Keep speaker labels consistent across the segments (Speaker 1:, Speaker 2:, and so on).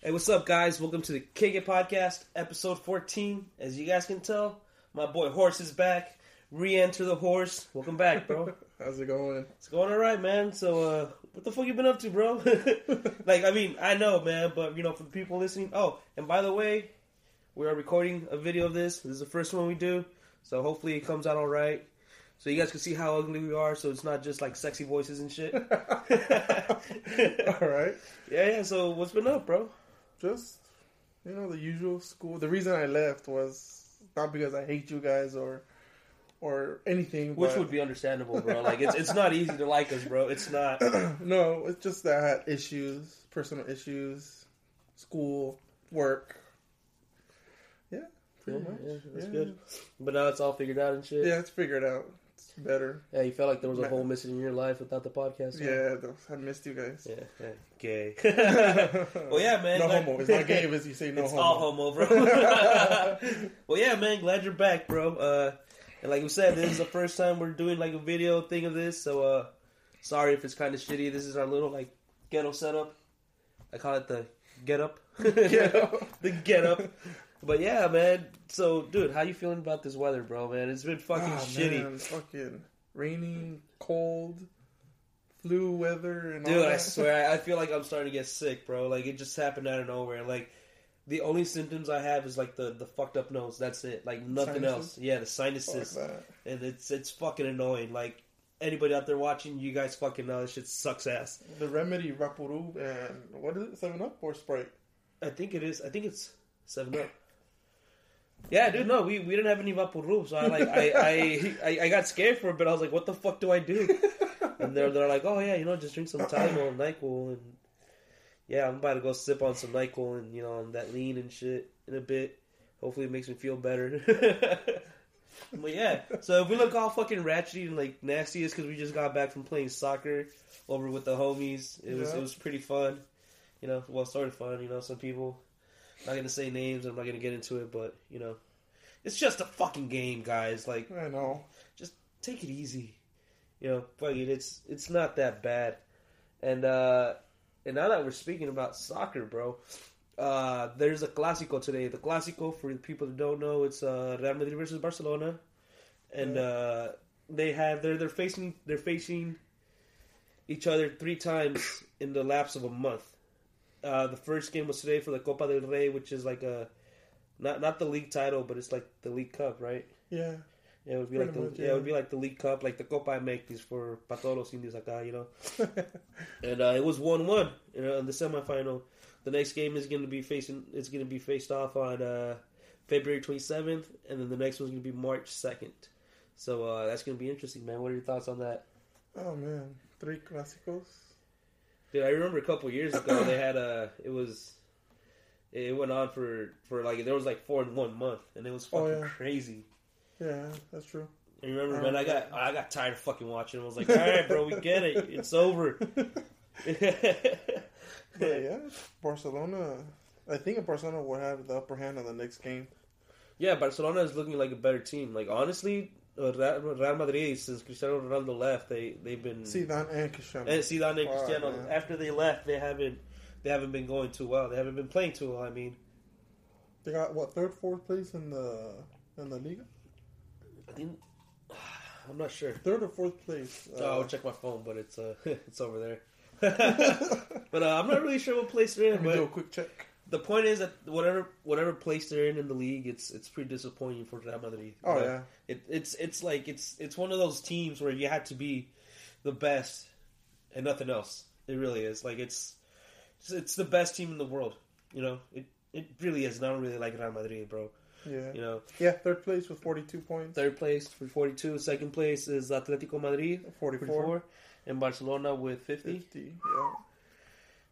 Speaker 1: Hey, what's up, guys? Welcome to the Kick It Podcast, episode 14. As you guys can tell, my boy Horse is back. Re-enter the horse. Welcome back, bro.
Speaker 2: How's it going?
Speaker 1: it's going all right, man. So, uh, what the fuck you been up to, bro? like, I mean, I know, man, but you know, for the people listening. Oh, and by the way, we are recording a video of this. This is the first one we do, so hopefully it comes out all right. So you guys can see how ugly we are. So it's not just like sexy voices and shit.
Speaker 2: All right.
Speaker 1: Yeah, yeah. So what's been up, bro?
Speaker 2: Just, you know, the usual school. The reason I left was not because I hate you guys or or anything.
Speaker 1: Which
Speaker 2: but-
Speaker 1: would be understandable, bro. Like it's it's not easy to like us, bro. It's not.
Speaker 2: no, it's just that I had issues, personal issues, school, work. Yeah, pretty
Speaker 1: Yeah,
Speaker 2: much.
Speaker 1: yeah, that's
Speaker 2: yeah.
Speaker 1: good. But now it's all figured out and shit.
Speaker 2: Yeah, it's figured out. Better.
Speaker 1: Yeah, you felt like there was a hole missing in your life without the podcast.
Speaker 2: Yeah, I missed you guys.
Speaker 1: Yeah, yeah. Gay. well, yeah, man.
Speaker 2: No
Speaker 1: glad-
Speaker 2: homo. It's not gay if you say no
Speaker 1: it's
Speaker 2: homo.
Speaker 1: all homo, bro. well, yeah, man. Glad you're back, bro. Uh, and like we said, this is the first time we're doing like a video thing of this. So, uh, sorry if it's kind of shitty. This is our little like ghetto setup. I call it the get up.
Speaker 2: Ghetto.
Speaker 1: the get up. But yeah, man. So, dude, how you feeling about this weather, bro? Man, it's been fucking
Speaker 2: Ah,
Speaker 1: shitty.
Speaker 2: Man, fucking raining, cold, flu weather, and all
Speaker 1: Dude. I swear, I feel like I'm starting to get sick, bro. Like it just happened out of nowhere. Like the only symptoms I have is like the the fucked up nose. That's it. Like nothing
Speaker 2: Sinuses?
Speaker 1: else. Yeah, the sinuses, and it's it's fucking annoying. Like anybody out there watching, you guys fucking know this shit sucks ass.
Speaker 2: The remedy, Rapuru, and what is it? Seven Up or Sprite?
Speaker 1: I think it is. I think it's seven up. Yeah, dude. No, we, we didn't have any Vaporub, so I like I, I I I got scared for a bit. I was like, "What the fuck do I do?" And they're they're like, "Oh yeah, you know, just drink some Tylenol, and Nyquil, and yeah, I'm about to go sip on some Nyquil and you know, on that lean and shit in a bit. Hopefully, it makes me feel better." but yeah, so if we look all fucking ratchet and like nasty, it's because we just got back from playing soccer over with the homies. It was
Speaker 2: Yeah.
Speaker 1: it was pretty fun. You know, well, sort of fun. You know, some people. Not gonna say names. I'm not gonna get into it, but you know, it's just a fucking game, guys. Like,
Speaker 2: I know.
Speaker 1: Just take it easy. You know, fuck it. It's it's not that bad. And uh and now that we're speaking about soccer, bro, uh there's a clásico today. The clásico for the people that don't know, it's uh Real Madrid versus Barcelona, and
Speaker 2: Yeah.
Speaker 1: uh they have they're they're facing they're facing each other three times in the lapse of a month. Uh, the first game was today for the Copa del Rey, which is like a not not the league title, but it's like the League Cup, right?
Speaker 2: Yeah.
Speaker 1: Yeah, it would be
Speaker 2: Pretty
Speaker 1: like the
Speaker 2: much,
Speaker 1: yeah.
Speaker 2: yeah.
Speaker 1: it would be like the League Cup, like the Copa MX for para todos los indios acá, you know. And uh, it was one one you know, in the semifinal. The next game is going to be facing. It's going to be faced off on uh, February twenty seventh, and then the next one's going to be March second. So uh, that's going to be interesting, man. What are your thoughts on that?
Speaker 2: oh man, three clásicos.
Speaker 1: Dude, I remember a couple years ago they had a. It was. It went on for for like there was like four in one month, and it was oh, fucking
Speaker 2: Oh, yeah.
Speaker 1: crazy.
Speaker 2: Yeah, that's true.
Speaker 1: I remember,
Speaker 2: I
Speaker 1: man. I got I got tired of fucking watching. I was like, all right, bro, we get it. It's over.
Speaker 2: Yeah, Barcelona. I think Barcelona will have the upper hand on the next game.
Speaker 1: yeah, Barcelona is looking like a better team. Like honestly, Real Madrid since Cristiano Ronaldo left, they they've been
Speaker 2: Zidane and Cristiano.
Speaker 1: and Zidane and Cristiano after they left, they haven't they haven't been going too well. They haven't been playing too well. I mean,
Speaker 2: They got what third, fourth place in the in the league.
Speaker 1: I think I'm not sure.
Speaker 2: Third or fourth place.
Speaker 1: Oh,
Speaker 2: Uh,
Speaker 1: I'll check my phone, but it's uh it's over there. but uh, I'm not really sure what place they're
Speaker 2: Let
Speaker 1: in.
Speaker 2: me do a quick check.
Speaker 1: The point is that whatever whatever place they're in in the league, it's it's pretty disappointing for Real Madrid.
Speaker 2: Oh
Speaker 1: But
Speaker 2: yeah,
Speaker 1: it, it's it's like it's it's one of those teams where you had to be the best and nothing else. It really is. Like it's it's, it's the best team in the world. You know, it it really is. I don't really like Real Madrid, bro.
Speaker 2: yeah,
Speaker 1: You know,
Speaker 2: yeah. Third place with forty-two points.
Speaker 1: third place for 42. Second place is Atletico Madrid,
Speaker 2: 44.
Speaker 1: 44, and Barcelona with 50.
Speaker 2: 50. Yeah,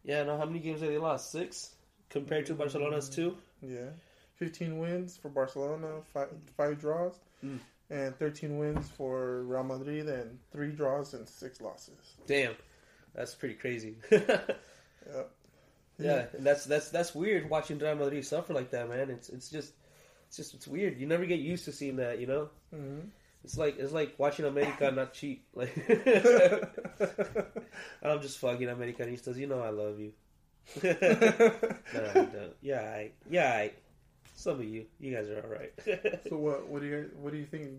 Speaker 1: Yeah, no, how many games have they lost? Six compared to Barcelona's two.
Speaker 2: yeah. Fifteen wins for Barcelona, five five draws,
Speaker 1: Mm.
Speaker 2: and thirteen wins for Real Madrid, and three draws and six losses.
Speaker 1: Damn, that's pretty crazy.
Speaker 2: Yeah,
Speaker 1: Yeah, and that's that's that's weird watching Real Madrid suffer like that, man. It's it's just it's just it's weird. You never get used to seeing that, you know.
Speaker 2: hmm
Speaker 1: It's like it's like watching America not cheat. Like I'm just fucking Americanistas. You know I love you. No, no. Yeah, I, yeah, I, some of you, you guys are all right.
Speaker 2: so what? What do you what do you think?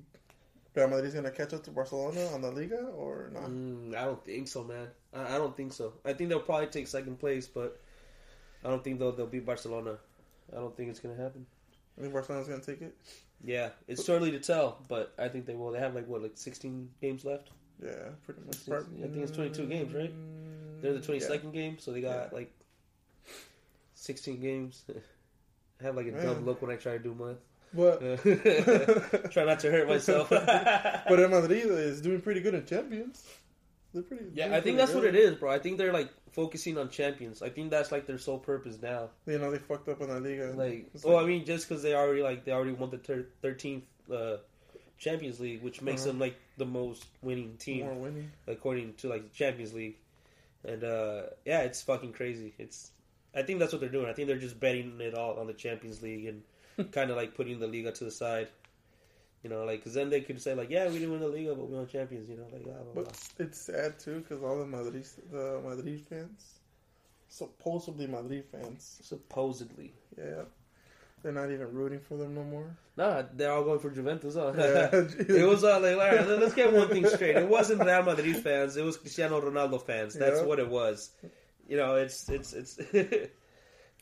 Speaker 2: Real Madrid's gonna catch up to Barcelona on the Liga or not?
Speaker 1: Mm, I don't think so, man. I, I don't think so. I think they'll probably take second place, but I don't think they'll they'll beat Barcelona. I don't think it's gonna happen.
Speaker 2: I think Barcelona's gonna take it.
Speaker 1: Yeah, it's too early to tell, but I think they will. They have like what, like sixteen games left.
Speaker 2: Yeah, pretty much.
Speaker 1: I think it's 22 games, right? They're the twenty second game, so they got like sixteen games. I have like a dumb look when I try to do math.
Speaker 2: But
Speaker 1: try not to hurt myself.
Speaker 2: but Real Madrid is doing pretty good in Champions. They're pretty.
Speaker 1: yeah, I think that's what it is, bro. I think they're like focusing on champions. I think that's like their sole purpose now.
Speaker 2: You know they fucked up in the Liga.
Speaker 1: Like, well,
Speaker 2: like-
Speaker 1: I mean, just because they already like they already won the thirteenth uh, Champions League, which makes
Speaker 2: Uh-huh.
Speaker 1: them like the most winning team
Speaker 2: more winning.
Speaker 1: according to like the Champions League. And uh, yeah, it's fucking crazy. It's I think that's what they're doing. I think they're just betting it all on the Champions League and kind of like putting the Liga to the side. You know, like because then they could say like, yeah, we didn't win the Liga, but we won Champions. You know, like blah, blah, blah.
Speaker 2: But it's sad too because all the Madrid the Madrid fans, supposedly Madrid fans,
Speaker 1: supposedly.
Speaker 2: yeah, they're not even rooting for them no more.
Speaker 1: Nah, they're all going for Juventus. Huh?
Speaker 2: Yeah.
Speaker 1: it was like, all right, let's get one thing straight. It wasn't Real Madrid fans. It was Cristiano Ronaldo fans. That's
Speaker 2: Yeah.
Speaker 1: what it was. You know, it's it's it's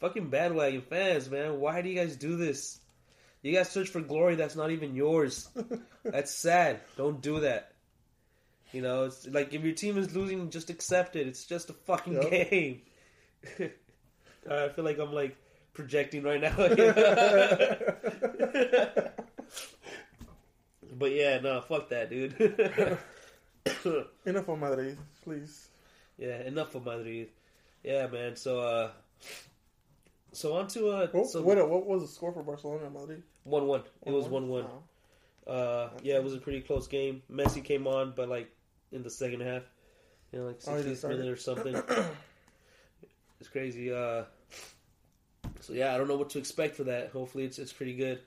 Speaker 1: fucking bandwagon fans, man. Why do you guys do this? You guys search for glory that's not even yours. That's sad. Don't do that. You know, it's like if your team is losing, just accept it. It's just a fucking
Speaker 2: Yep.
Speaker 1: game. I feel like I'm like projecting right now. but yeah, no, fuck that, dude.
Speaker 2: Enough of Madrid, please.
Speaker 1: yeah, enough of Madrid. Yeah, man. So, uh, so on to uh,
Speaker 2: What,
Speaker 1: so
Speaker 2: what, what was the score for Barcelona Madrid?
Speaker 1: one one. It was one one.
Speaker 2: Oh.
Speaker 1: Uh, yeah, it was a pretty close game. Messi came on, but like in the second half, you know, like
Speaker 2: Oh, he
Speaker 1: 60th
Speaker 2: just started.
Speaker 1: minute or something. it's crazy. Uh, so yeah, I don't know what to expect for that. Hopefully, it's it's pretty good.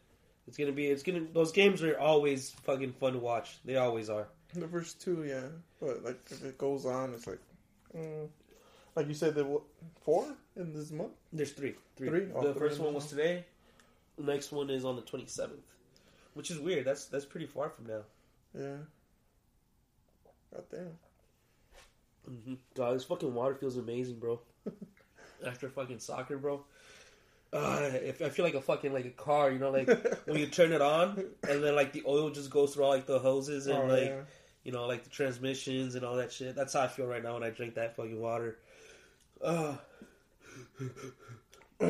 Speaker 1: It's gonna be. It's gonna. Those games are always fucking fun to watch. They always are.
Speaker 2: The first two, yeah, but like if it goes on, it's like, mm, like you said, there were four in this month.
Speaker 1: There's three. Three.
Speaker 2: Three? Oh,
Speaker 1: the
Speaker 2: three
Speaker 1: first one
Speaker 2: the
Speaker 1: was today. The next one is on the 27th, which is weird. That's that's pretty far from now.
Speaker 2: Yeah. God damn.
Speaker 1: Mm-hmm. God, this fucking water feels amazing, bro. After fucking soccer, bro. Uh, if I feel like a fucking like a car, you know, like when you turn it on and then like the oil just goes through all like the hoses and
Speaker 2: Oh,
Speaker 1: like
Speaker 2: yeah.
Speaker 1: you know like the transmissions and all that shit. That's how I feel right now when I drink that fucking water. Uh.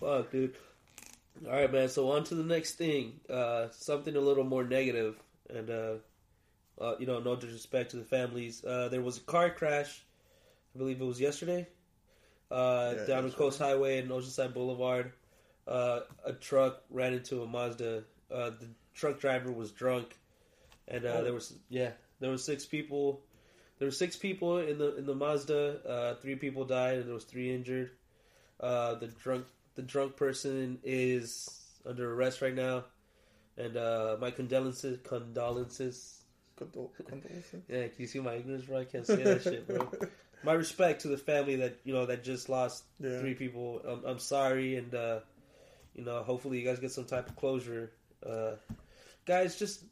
Speaker 1: Fuck, dude. All right, man. So on to the next thing. Uh, something a little more negative, and uh, uh, you know, no disrespect to the families. Uh, there was a car crash. I believe it was yesterday. Uh,
Speaker 2: Yeah,
Speaker 1: down the Coast Highway and Oceanside Boulevard. Uh, a truck ran into a Mazda. Uh, the truck driver was drunk, and uh,
Speaker 2: Oh.
Speaker 1: there was yeah, there was six people. There were six people in the in the Mazda. Uh, three people died, and there was three injured. Uh, the drunk the drunk person is under arrest right now, and uh, my condolences condolences.
Speaker 2: Condol- condolences.
Speaker 1: Yeah, can you see my ignorance, bro? I can't say that shit, bro. My respect to the family that you know that just lost
Speaker 2: Yeah.
Speaker 1: three people. I'm, I'm sorry, and uh, you know, hopefully you guys get some type of closure. Uh, guys, just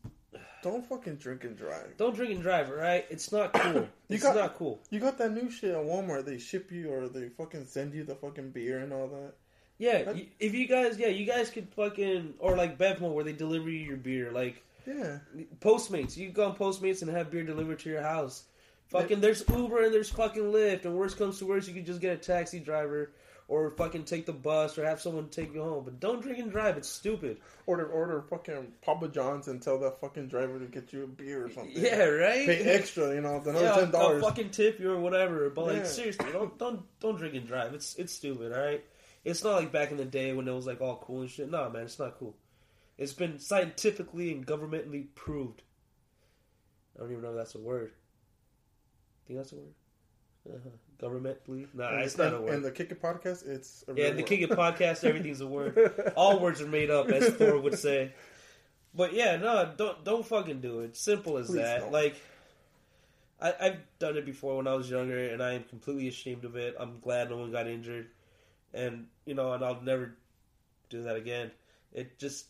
Speaker 2: Don't fucking drink and drive.
Speaker 1: don't drink and drive, right? It's not cool.
Speaker 2: You
Speaker 1: it's
Speaker 2: got-
Speaker 1: not cool.
Speaker 2: You got that new shit at Walmart. They ship you or they fucking send you the fucking beer and all that.
Speaker 1: Yeah,
Speaker 2: That-
Speaker 1: y- if you guys, yeah, you guys could fucking or like Bevmo where they deliver you your beer, like
Speaker 2: Yeah.
Speaker 1: Postmates. You go on Postmates and have beer delivered to your house. Fucking, there's Uber and there's fucking Lyft, and worst comes to worst, you can just get a taxi driver or fucking take the bus or have someone take you home. But don't drink and drive. It's stupid.
Speaker 2: Order order fucking Papa John's and tell that fucking driver to get you a beer or something.
Speaker 1: Yeah, right.
Speaker 2: Pay extra, you know, another
Speaker 1: yeah,
Speaker 2: ten dollars.
Speaker 1: fucking tip you or whatever. But like
Speaker 2: Yeah.
Speaker 1: seriously, don't don't don't drink and drive. It's it's stupid. All right. It's not like back in the day when it was like all cool and shit. No, man, it's not cool. It's been scientifically and governmentally proved. I don't even know if that's a word. Think that's a word? Uh-huh. Governmentally? Nah, it's not
Speaker 2: and,
Speaker 1: a word.
Speaker 2: And the Kick It podcast, it's a
Speaker 1: yeah, the. King of Podcast, everything's a word. All words are made up, as Thor would say. But yeah, no, don't don't fucking do it. Simple as
Speaker 2: Please
Speaker 1: that.
Speaker 2: don't.
Speaker 1: Like, I, I've done it before when I was younger, and I am completely ashamed of it. I'm glad no one got injured, and you know, and I'll never do that again. It just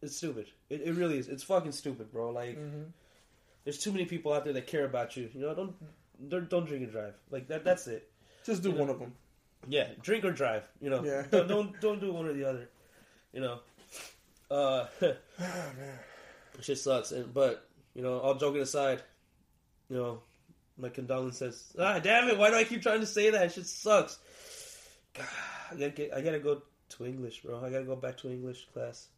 Speaker 1: it's stupid. It, it really is. It's fucking stupid, bro. Like,
Speaker 2: hmm
Speaker 1: there's too many people out there that care about you. You know, don't don't, don't drink and drive. Like that. That's it.
Speaker 2: Just do
Speaker 1: You know,
Speaker 2: one of them.
Speaker 1: Yeah, drink or drive. You know,
Speaker 2: Yeah.
Speaker 1: don't, don't don't do one or the other. You know, uh,
Speaker 2: Oh man.
Speaker 1: shit sucks. And but you know, all joking aside, you know, my condolences. Ah, damn it! Why do I keep trying to say that? Shit sucks. God, I gotta get, I gotta go to English, bro. I gotta go back to English class.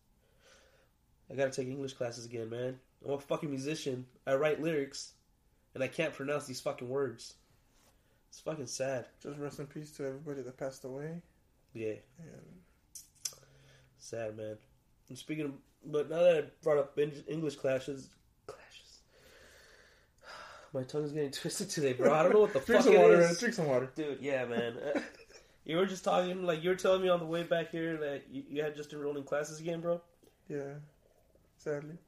Speaker 1: I gotta take English classes again, man. I'm a fucking musician. I write lyrics, and I can't pronounce these fucking words. It's fucking sad.
Speaker 2: Just rest in peace to everybody that passed away.
Speaker 1: Yeah.
Speaker 2: And
Speaker 1: Sad man. And speaking of, but now that I brought up English classes, clashes. My tongue's getting twisted today, bro. I don't know what the
Speaker 2: drink
Speaker 1: fuck
Speaker 2: some
Speaker 1: it
Speaker 2: water,
Speaker 1: is.
Speaker 2: Drink some water.
Speaker 1: Dude, yeah, man. Uh, you were just talking, like you were telling me on the way back here that you, you had just enrolled in classes again, bro.
Speaker 2: Yeah. Sadly.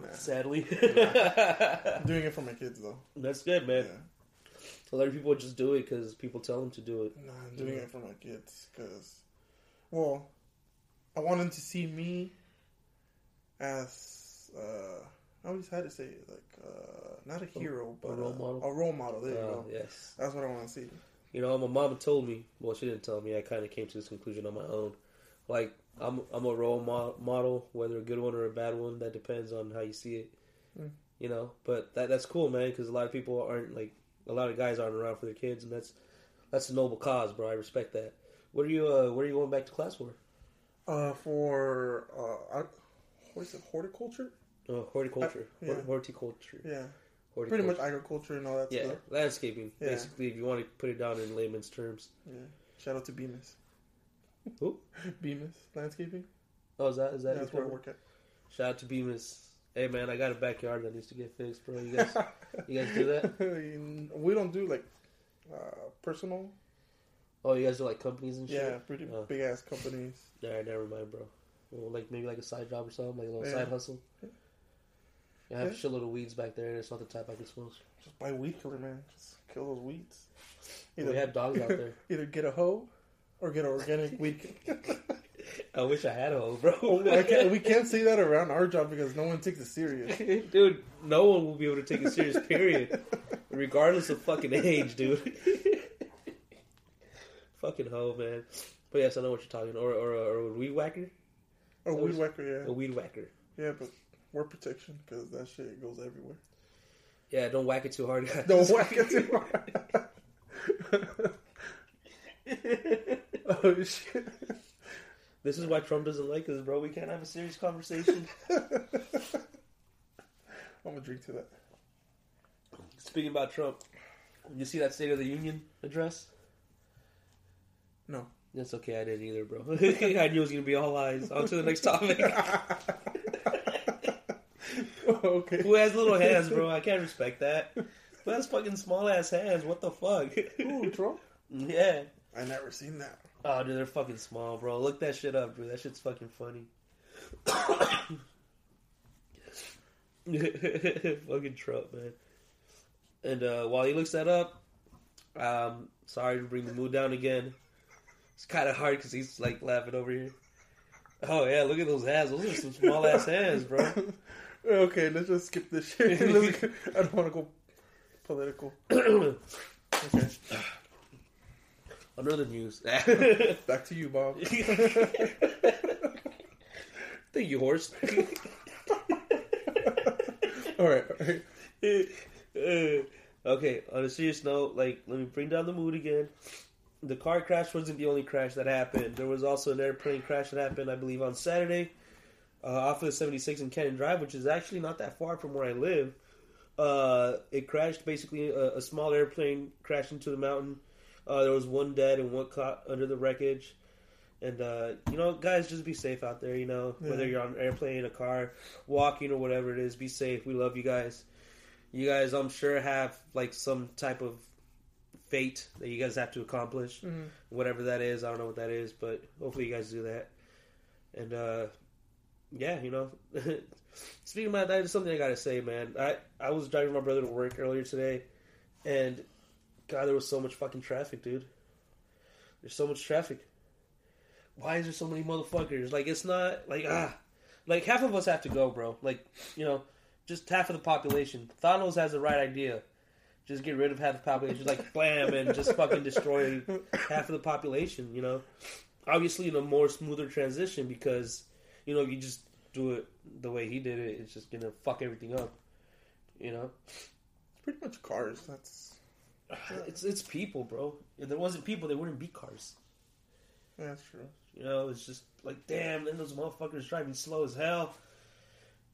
Speaker 2: Nah.
Speaker 1: Sadly,
Speaker 2: I'm doing it for my kids though.
Speaker 1: that's good, man.
Speaker 2: Yeah.
Speaker 1: A lot of people just do it because people tell them to do it.
Speaker 2: Nah, I'm doing it for my kids because, well, I want them to see me as uh, I always had to say it, like uh, not a hero,
Speaker 1: a
Speaker 2: but a
Speaker 1: role
Speaker 2: uh,
Speaker 1: model?
Speaker 2: A role model. There you
Speaker 1: Oh,
Speaker 2: go.
Speaker 1: yes.
Speaker 2: That's what I want to see.
Speaker 1: You know, my mom told me. Well, she didn't tell me. I kind of came to this conclusion on my own. Like, I'm I'm a role mo- model, whether a good one or a bad one. That depends on how you see it.
Speaker 2: Mm.
Speaker 1: You know, but that that's cool, man. Because a lot of people aren't like a lot of guys aren't around for their kids, and that's that's a noble cause, bro. I respect that. What are you uh What are you going back to class for?
Speaker 2: Uh, for uh, what is it? Horticulture?
Speaker 1: Oh, horticulture.
Speaker 2: Uh, yeah.
Speaker 1: Horticulture.
Speaker 2: Yeah,
Speaker 1: Horticulture.
Speaker 2: pretty much agriculture and all that
Speaker 1: Yeah,
Speaker 2: stuff.
Speaker 1: landscaping.
Speaker 2: Yeah.
Speaker 1: Basically, if you want to put it down in layman's terms.
Speaker 2: Yeah. Shout out to Bemis.
Speaker 1: Who?
Speaker 2: Bemis Landscaping.
Speaker 1: Oh, is that is that
Speaker 2: Yeah, that's where I work at.
Speaker 1: Shout out to Bemis. Hey man, I got a backyard that needs to get fixed, bro. You guys, you guys do that?
Speaker 2: we don't do like uh, personal.
Speaker 1: Oh, you guys do like companies and shit.
Speaker 2: Yeah, pretty
Speaker 1: Oh.
Speaker 2: big ass companies.
Speaker 1: Yeah, never mind, bro. Well, like maybe like a side job or something, like a little
Speaker 2: Yeah.
Speaker 1: side hustle. Yeah, I have
Speaker 2: Yeah.
Speaker 1: a shitload of weeds back there, and it's not the type I can smoke.
Speaker 2: Just buy weed killer, man. Just kill those weeds.
Speaker 1: We have dogs out there.
Speaker 2: either get a hoe or get organic weed.
Speaker 1: I wish I had a hoe, bro.
Speaker 2: Oh, I can't, we can't say that around our job because no one takes it serious.
Speaker 1: dude, no one will be able to take it serious. Period, regardless of fucking age, dude. fucking hoe, man. But yes, I know what you're talking. Or or, or a weed whacker.
Speaker 2: Or weed whacker,
Speaker 1: A
Speaker 2: yeah.
Speaker 1: weed whacker.
Speaker 2: Yeah, but wear protection because that shit goes everywhere.
Speaker 1: Yeah, don't whack it too hard. guys.
Speaker 2: Don't whack it too hard. Oh shit.
Speaker 1: This is why Trump doesn't like us, bro. We can't have a serious conversation.
Speaker 2: I'm gonna drink to that.
Speaker 1: Speaking about Trump, you see that State of the Union address?
Speaker 2: No.
Speaker 1: That's okay, I didn't either, bro. I knew it was gonna be all eyes. On to the next topic.
Speaker 2: okay.
Speaker 1: Who has little hands, bro? I can't respect that. Who has fucking small ass hands? What the fuck?
Speaker 2: Ooh, Trump?
Speaker 1: yeah.
Speaker 2: I never seen that.
Speaker 1: Oh, dude, they're fucking small, bro. Look that shit up, dude. That shit's fucking funny. fucking Trump, man. And uh, while he looks that up, um, sorry to bring the mood down again. It's kind of hard because he's like laughing over here. Oh yeah, look at those hands. Those are some small ass hands, bro.
Speaker 2: Okay, let's just skip this shit. I don't want to go political. Okay,
Speaker 1: Another news.
Speaker 2: back to you, Bob.
Speaker 1: Thank you, horse.
Speaker 2: All right, all right.
Speaker 1: Uh, okay, on a serious note, like let me bring down the mood again. The car crash wasn't the only crash that happened. There was also an airplane crash that happened, I believe, on Saturday, uh, off of the 76 in Cannon Drive, which is actually not that far from where I live. Uh, it crashed basically a, a small airplane crashed into the mountain. Uh, there was one dead and one caught under the wreckage. And uh, you know, guys, just be safe out there. You know, whether you're on an airplane, a car, walking, or whatever it is, be safe. We love you guys. You guys, I'm sure, have like some type of fate that you guys have to accomplish,
Speaker 2: Mhm.
Speaker 1: whatever that is. I don't know what that is, but hopefully you guys do that. And uh, yeah, you know. Speaking about that, is something I gotta say, man. I I was driving my brother to work earlier today, and God, there was so much fucking traffic, dude. There's so much traffic. Why is there so many motherfuckers? Like it's not like ah, like half of us have to go, bro. Like you know, just half of the population. Thanos has the right idea. Just get rid of half the population, like blam, and just fucking destroy half of the population. You know, obviously in a more smoother transition because you know if you just do it the way he did it. It's just gonna fuck everything up. You know,
Speaker 2: It's pretty much cars. That's
Speaker 1: it's it's people, bro. If there wasn't people, there wouldn't be cars.
Speaker 2: yeah, that's true.
Speaker 1: You know, it's just like, damn, then those motherfuckers driving slow as hell.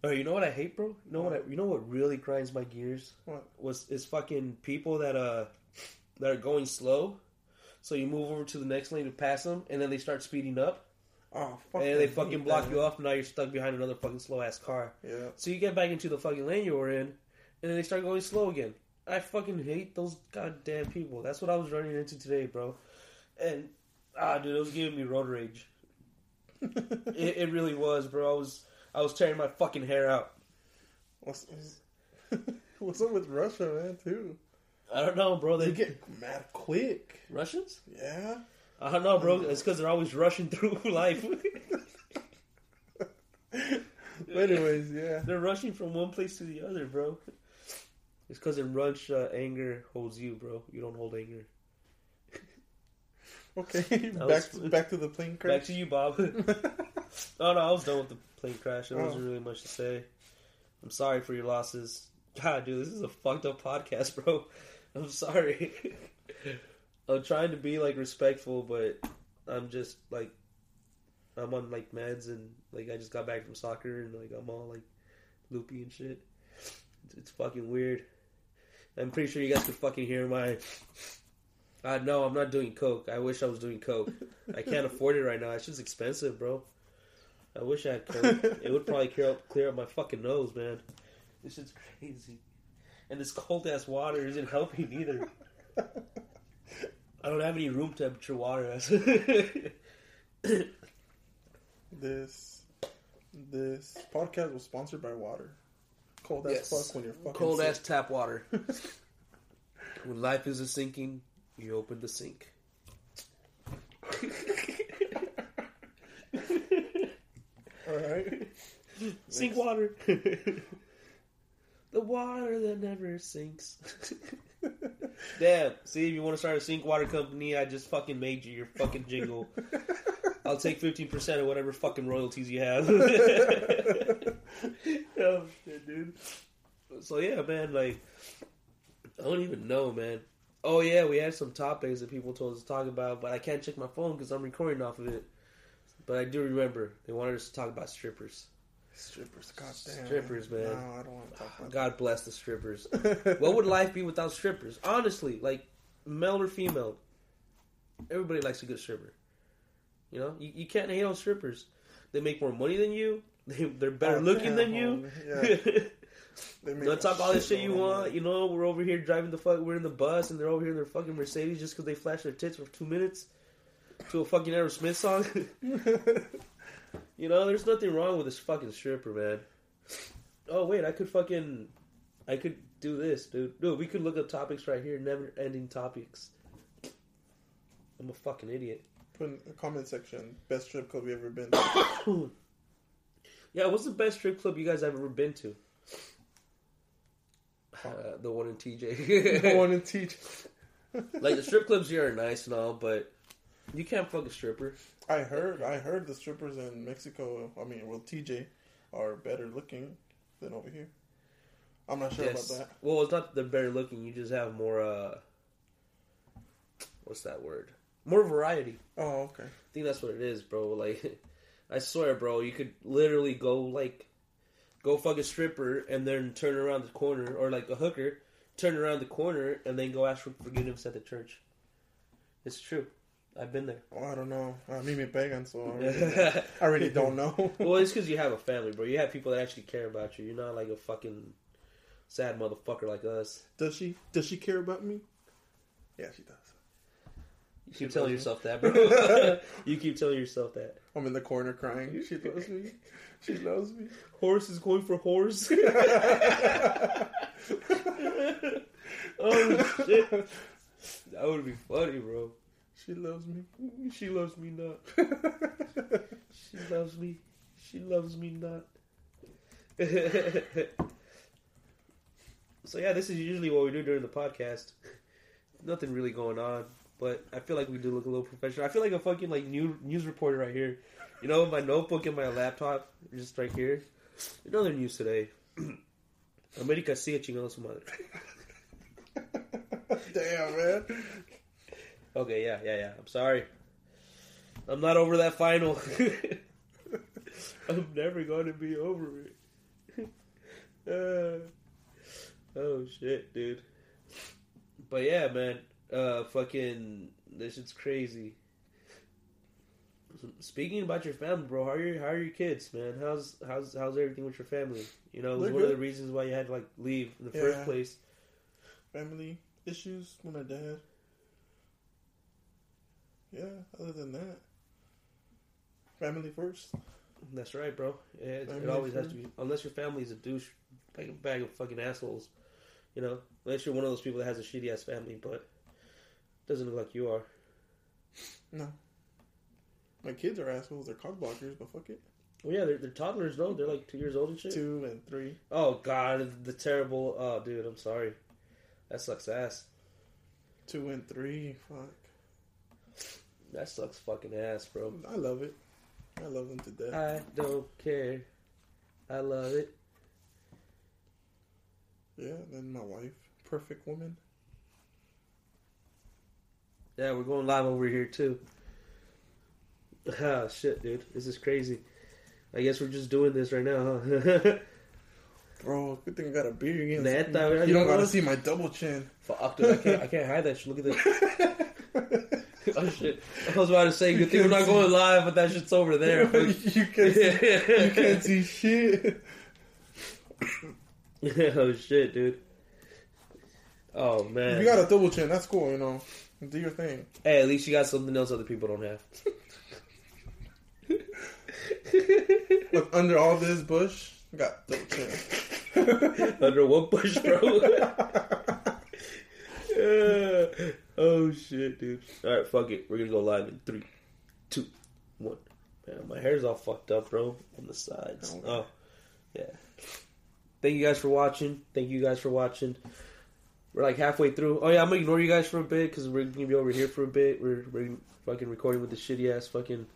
Speaker 1: Or you know what I hate, bro? You know what? I, you know what really grinds my gears?
Speaker 2: What?
Speaker 1: Was is fucking people that uh that are going slow. So you move over to the next lane to pass them, and then they start speeding up,
Speaker 2: Oh, fuck
Speaker 1: and they fucking block you off. And now you're stuck behind another fucking slow ass car.
Speaker 2: Yeah.
Speaker 1: So you get back into the fucking lane you were in, and then they start going slow again. I fucking hate those goddamn people. That's what I was running into today, bro. And ah, dude, it was giving me road rage. It, it really was, bro. I was I was tearing my fucking hair out.
Speaker 2: what's, what's, up with Russia, man? Too.
Speaker 1: I don't know, bro.
Speaker 2: They
Speaker 1: They
Speaker 2: get mad quick.
Speaker 1: Russians?
Speaker 2: Yeah.
Speaker 1: I don't know, bro. It's because they're always rushing through life.
Speaker 2: But anyways, yeah.
Speaker 1: they're rushing from one place to the other, bro. It's because in Rush, uh, anger holds you, bro. You don't hold anger.
Speaker 2: Okay. Back
Speaker 1: was-
Speaker 2: to, back to the plane crash.
Speaker 1: Back to you, Bob. oh no, I was done with the plane crash. There wasn't
Speaker 2: Oh.
Speaker 1: really much to say. I'm sorry for your losses. God, dude, this is a fucked up podcast, bro. I'm sorry. I'm trying to be like respectful, but I'm just like I'm on like meds and like I just got back from soccer and like I'm all like loopy and shit. It's, it's fucking weird. I'm pretty sure you guys could fucking hear my. Uh, no, I'm not doing coke. I wish I was doing coke. I can't afford it right now. It's just expensive, bro. I wish I had coke. it would probably clear up clear up my fucking nose, man. This shit's crazy. And this cold ass water isn't helping either. I don't have any room temperature water.
Speaker 2: This this podcast was sponsored by water. Cold as fuck when you're fucking
Speaker 1: Cold
Speaker 2: sick.
Speaker 1: ass tap water. when life is a sinking, you open the sink.
Speaker 2: All right.
Speaker 1: Sink water. the water that never sinks. Damn. See, if you want to start a sink water company, I just fucking made you your fucking jingle. I'll take 15% of whatever fucking royalties you have. oh, shit, dude. So, yeah, man, like, I don't even know, man. Oh, yeah, we had some topics that people told us to talk about, but I can't check my phone because I'm recording off of it. But I do remember they wanted us to talk about strippers.
Speaker 2: Strippers, goddamn.
Speaker 1: Strippers, man.
Speaker 2: No, I don't want to talk about
Speaker 1: God bless the strippers. what would life be without strippers? Honestly, like male or female, everybody likes a good stripper. You know, you, you can't hate on strippers. They make more money than you. They, they're better
Speaker 2: Oh,
Speaker 1: looking
Speaker 2: damn,
Speaker 1: than you.
Speaker 2: homie. They
Speaker 1: you
Speaker 2: make
Speaker 1: know, talk all this shit you want. You know, we're over here driving the fuck. We're in the bus, and they're over here in their fucking Mercedes just because they flash their tits for two minutes to a fucking Aerosmith song. You know, there's nothing wrong with this fucking stripper, man. Oh wait, I could fucking, I could do this, dude. Dude, we could look up topics right here. Never-ending topics. I'm a fucking idiot.
Speaker 2: Put in the comment section. Best strip club you ever been. To.
Speaker 1: yeah, what's the best strip club you guys have ever been to? Uh, the one in TJ.
Speaker 2: the one in TJ.
Speaker 1: like the strip clubs here are nice and all, but you can't fuck a stripper.
Speaker 2: I heard. I heard the strippers in Mexico. I mean, well, TJ are better looking than over here. I'm not sure
Speaker 1: Yes.
Speaker 2: about that.
Speaker 1: Well, it's not that they're better looking. You just have more. uh What's that word? More variety.
Speaker 2: Oh, okay.
Speaker 1: I think that's what it is, bro. Like, I swear, bro, you could literally go like, go fuck a stripper and then turn around the corner, or like a hooker, turn around the corner and then go ask for forgiveness at the church. It's true. I've been there.
Speaker 2: Oh, I don't know. Uh, me me pagan, so I really, I really don't know.
Speaker 1: well, it's because you have a family, bro. You have people that actually care about you. You're not like a fucking sad motherfucker like us.
Speaker 2: does she? Does she care about me? Yeah, she does.
Speaker 1: You keep telling yourself that, bro. you keep telling yourself that.
Speaker 2: I'm in the corner crying. She loves me. She loves me.
Speaker 1: Horse is going for horse. oh shit. That would be funny, bro.
Speaker 2: She loves me.
Speaker 1: She loves me not. She loves me. She loves me not. so yeah, this is usually what we do during the podcast. Nothing really going on, but I feel like we do look a little professional. I feel like a fucking like new news reporter right here. You know, my notebook and my laptop, just right here. Another news today. America sigue chingando su madre.
Speaker 2: Damn, man.
Speaker 1: Okay, yeah, yeah, yeah. I'm sorry. I'm not over that final. I'm never going to be over it. Uh, oh shit, dude. But yeah, man. Uh, fucking, this shit's crazy. Speaking about your family, bro, how are your how are your kids, man? How's how's how's everything with your family? You know, it was
Speaker 2: They're
Speaker 1: one of the reasons why you had to like leave in the
Speaker 2: Yeah.
Speaker 1: first place.
Speaker 2: Family issues with my dad. Yeah, other than that. Family first.
Speaker 1: That's right, bro. It, it always has to be. Unless your family's a douche, like a bag of fucking assholes. You know, unless you're one of those people that has a shitty ass family, but doesn't look like you are.
Speaker 2: No. My kids are assholes. They're cock blockers, but fuck it.
Speaker 1: Well, yeah, they're, they're toddlers, though. They're like two years old and shit.
Speaker 2: Two and three.
Speaker 1: Oh god, the terrible. Oh, dude, I'm sorry. That sucks ass.
Speaker 2: Two and three. Fuck.
Speaker 1: That sucks fucking ass, bro.
Speaker 2: I love it. I love them to death.
Speaker 1: I don't care. I love it.
Speaker 2: Yeah, then my wife. Perfect woman.
Speaker 1: Yeah, we're going live over here too. Ah, shit, dude. This is crazy. I guess we're just doing this right now, huh?
Speaker 2: Bro, good thing I got a beard again.
Speaker 1: Neta,
Speaker 2: you
Speaker 1: man,
Speaker 2: don't gotta see my double chin.
Speaker 1: Fuck, dude. I can't, I can't hide that shit. Look at this. oh, shit. I was about to say, good thing we're not going live, but that shit's over there.
Speaker 2: you can't see, you can't see shit.
Speaker 1: oh, shit, dude. Oh, man.
Speaker 2: If you got a double chin, that's cool, you know. Do your thing.
Speaker 1: Hey, at least you got something else other people don't have.
Speaker 2: Look, under all this bush, I got double chin.
Speaker 1: Under what bush, bro? Yeah. Uh, Oh shit, dude. All right, fuck it. We're gonna go live in three, two, one. Man, my hair's all fucked up, bro, on the sides.
Speaker 2: Oh.
Speaker 1: Oh, yeah. Thank you guys for watching. Thank you guys for watching. We're like halfway through. Oh yeah, I'm gonna ignore you guys for a bit because we're gonna be over here for a bit. We're we're fucking recording with the shitty ass fucking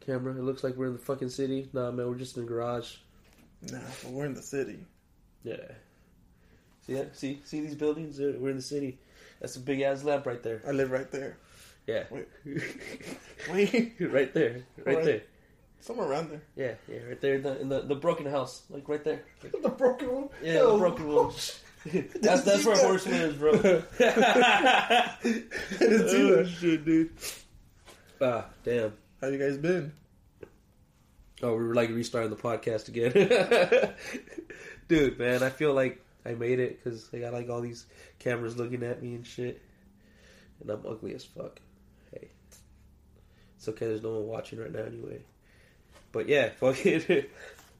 Speaker 1: camera. It looks like we're in the fucking city. Nah, man, we're just in the garage.
Speaker 2: Nah, but we're in the city.
Speaker 1: Yeah. See that? See see these buildings? We're in the city. That's a big ass lamp right there.
Speaker 2: I live right there.
Speaker 1: Yeah.
Speaker 2: Wait. Wait,
Speaker 1: right there. Right
Speaker 2: Right.
Speaker 1: there.
Speaker 2: somewhere around there.
Speaker 1: Yeah, yeah, right there in the in the, the broken house. Like right there.
Speaker 2: the broken one.
Speaker 1: Yeah,
Speaker 2: Oh,
Speaker 1: the broken one. that's that's where horseman is, bro.
Speaker 2: I didn't see
Speaker 1: oh
Speaker 2: that.
Speaker 1: shit, dude. Ah, damn.
Speaker 2: How you guys been?
Speaker 1: Oh, we were like restarting the podcast again. Dude, man, I feel like I made it because I got like all these cameras looking at me and shit. And I'm ugly as fuck. Hey. It's okay, there's no one watching right now anyway. But yeah, fuck it.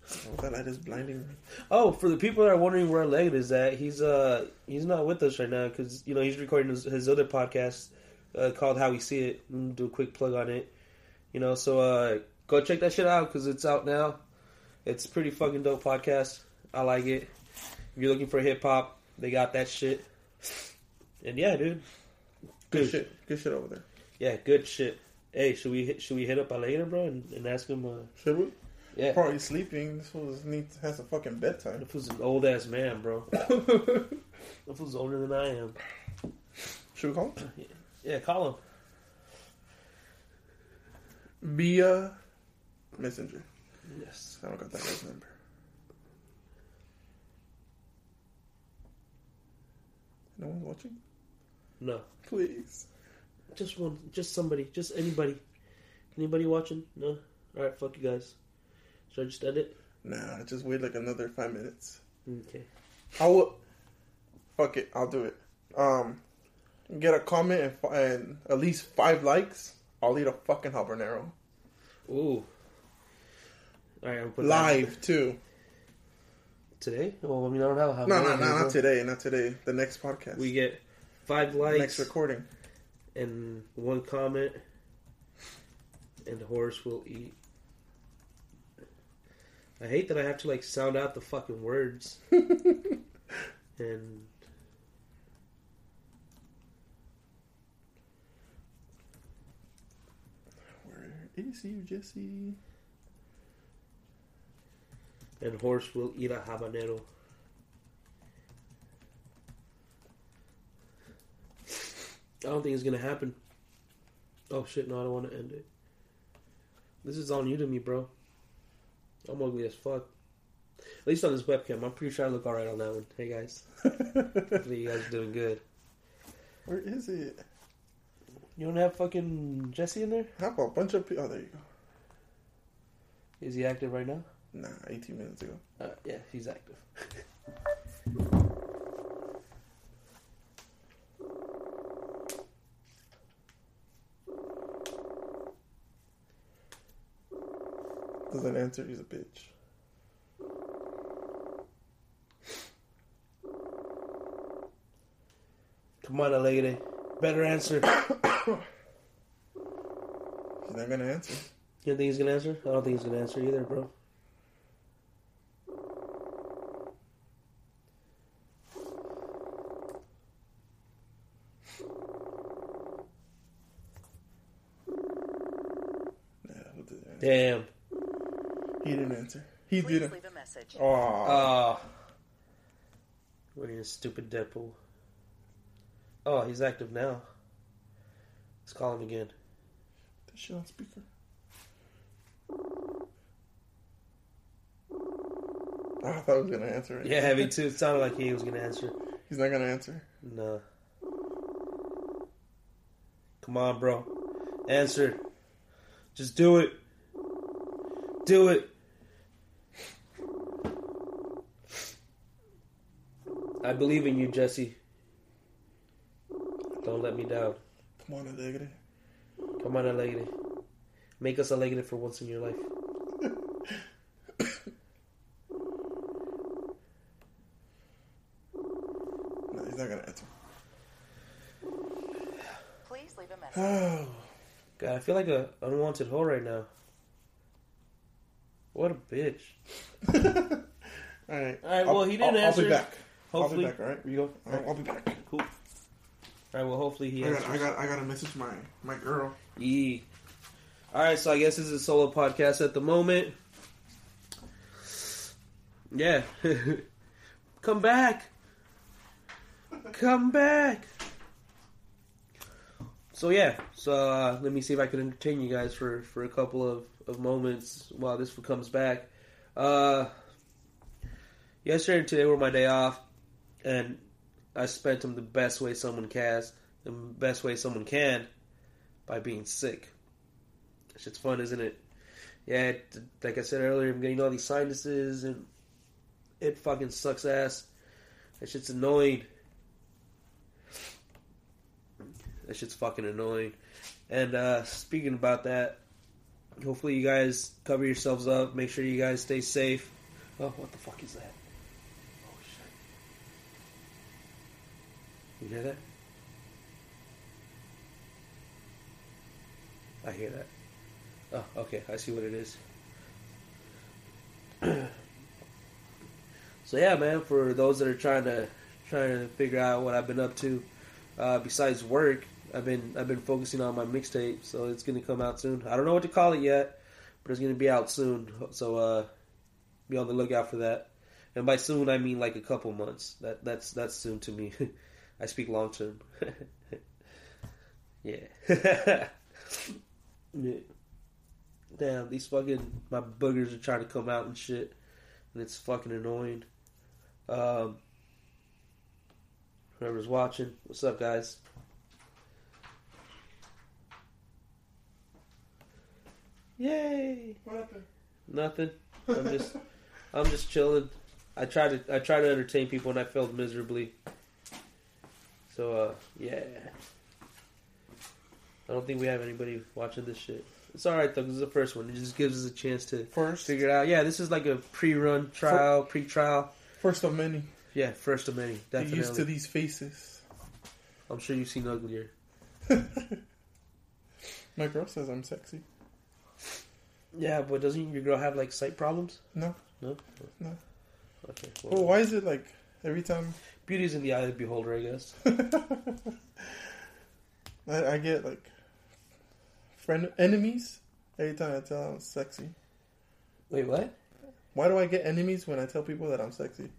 Speaker 2: Oh, that light is blinding me.
Speaker 1: oh, for the people that are wondering where Alegre is at, he's uh he's not with us right now because you know he's recording his, his other podcast uh, called How We See It. Do a quick plug on it. You know, so uh go check that shit out because it's out now. It's a pretty fucking dope podcast. I like it. If you're looking for hip hop, they got that shit. And yeah, dude.
Speaker 2: Good
Speaker 1: Good.
Speaker 2: shit. Good shit over there.
Speaker 1: Yeah, good shit. Hey, should we hit, should we hit up later, bro, and, and ask him? Uh,
Speaker 2: Should we?
Speaker 1: yeah,
Speaker 2: Probably sleeping. This fool needs has a fucking bedtime.
Speaker 1: This was an old ass man, bro. That was older than I am.
Speaker 2: Should we call him?
Speaker 1: Yeah, call him.
Speaker 2: Via Messenger.
Speaker 1: Yes.
Speaker 2: I don't got that guy's number. No one's watching?
Speaker 1: No,
Speaker 2: Please.
Speaker 1: just one, just somebody, just anybody. Anybody watching? No. All right, fuck you guys. Should I just end it?
Speaker 2: Nah, just wait like another five minutes.
Speaker 1: Okay.
Speaker 2: I will. Fuck it, I'll do it. Um, get a comment and, and at least five likes, I'll eat a fucking habanero
Speaker 1: Ooh. All right, I'm put that
Speaker 2: live too.
Speaker 1: Today. Well, I mean, I don't have a
Speaker 2: No, no, no, not today, not today. The next podcast,
Speaker 1: We get five likes
Speaker 2: next recording.
Speaker 1: and one comment, and Horse will eat. I hate that I have to like sound out the fucking words and.
Speaker 2: Where is you, Jesse?
Speaker 1: And horse will eat a habanero. I don't think it's gonna happen. Oh shit! No, I don't want to end it. This is on you to me, bro. I'm ugly as fuck. At least on this webcam, I'm pretty sure I look alright on that one. Hey guys, hopefully you guys are doing good.
Speaker 2: Where is it?
Speaker 1: You don't have fucking Jesse in there?
Speaker 2: I have a bunch of people. Oh, there you go.
Speaker 1: Is he active right now?
Speaker 2: Nah, 18 minutes ago.
Speaker 1: Uh, yeah, he's active.
Speaker 2: Doesn't answer. He's a bitch.
Speaker 1: Come on, a lady. Better answer.
Speaker 2: He's not gonna answer.
Speaker 1: don't think he's gonna answer? I don't think he's gonna answer either, bro.
Speaker 2: Nah, who did that?
Speaker 1: Damn.
Speaker 2: He didn't answer. He
Speaker 3: Please
Speaker 2: didn't.
Speaker 3: leave a message.
Speaker 2: Oh,
Speaker 1: Ah. what are you, stupid Deadpool? Oh, he's active now. Let's call him again.
Speaker 2: that shit on speaker. Oh, I thought he was gonna answer it.
Speaker 1: Yeah, me too. It sounded like he was gonna answer.
Speaker 2: He's not gonna answer.
Speaker 1: No. Come on, bro. Answer. Just do it. Do it. I believe in you, Jesse. Don't let me down.
Speaker 2: Come on, Alegre.
Speaker 1: Come on, Alegre. Make us Alegre for once in your life.
Speaker 2: No, he's not gonna answer.
Speaker 3: Please leave a message.
Speaker 2: Oh,
Speaker 1: God, I feel like a unwanted whore right now. What a bitch.
Speaker 2: all right.
Speaker 1: All right, well, he didn't
Speaker 2: I'll,
Speaker 1: answer.
Speaker 2: I'll be back.
Speaker 1: Hopefully,
Speaker 2: I'll be back. All right.
Speaker 1: You go.
Speaker 2: I'll, I'll be back.
Speaker 1: Cool. All right. Well, hopefully he
Speaker 2: I got, I got, I got to message my my girl.
Speaker 1: Yee. All right, so I guess this is a solo podcast at the moment. Yeah. Come back. Come back. So yeah, so uh, let me see if I can entertain you guys for, for a couple of, of moments while this comes back. Uh, yesterday and today were my day off, and I spent them the best way someone can, the best way someone can, by being sick. Shit's fun, isn't it? Yeah, it, like I said earlier, I'm getting all these sinuses, and it fucking sucks ass. That shit's annoying. That shit's fucking annoying. And uh, speaking about that, hopefully you guys cover yourselves up. Make sure you guys stay safe. Oh, what the fuck is that? Oh shit! You hear that? I hear that. Oh, okay. I see what it is. so yeah, man. For those that are trying to trying to figure out what I've been up to, uh, besides work, I've been I've been focusing on my mixtape. So it's gonna come out soon. I don't know what to call it yet, but it's gonna be out soon. So uh, be on the lookout for that. And by soon, I mean like a couple months. That that's that's soon to me. I speak long term. yeah. yeah. Damn, these fucking my boogers are trying to come out and shit, and it's fucking annoying. Um, whoever's watching, what's up, guys? Yay!
Speaker 2: What happened?
Speaker 1: Nothing. I'm just, I'm just chilling. I try to, I try to entertain people, and I failed miserably. So uh, yeah. I don't think we have anybody watching this shit. It's all right though. This is the first one. It just gives us a chance to
Speaker 2: First,
Speaker 1: figure it out. Yeah, this is like a pre-run trial, pre-trial.
Speaker 2: first of many.
Speaker 1: Yeah, first of many. Definitely.
Speaker 2: used to these faces.
Speaker 1: I'm sure you've seen uglier.
Speaker 2: My girl says I'm sexy.
Speaker 1: Yeah, but doesn't your girl have like sight problems?
Speaker 2: No.
Speaker 1: No.
Speaker 2: No. Oh.
Speaker 1: Okay.
Speaker 2: Well, why is it like every time
Speaker 1: Beauty's in the eye of the beholder, I guess.
Speaker 2: I, I get like friend enemies every time I tell them I'm sexy?
Speaker 1: Wait, what?
Speaker 2: Why do I get enemies when I tell people that I'm sexy?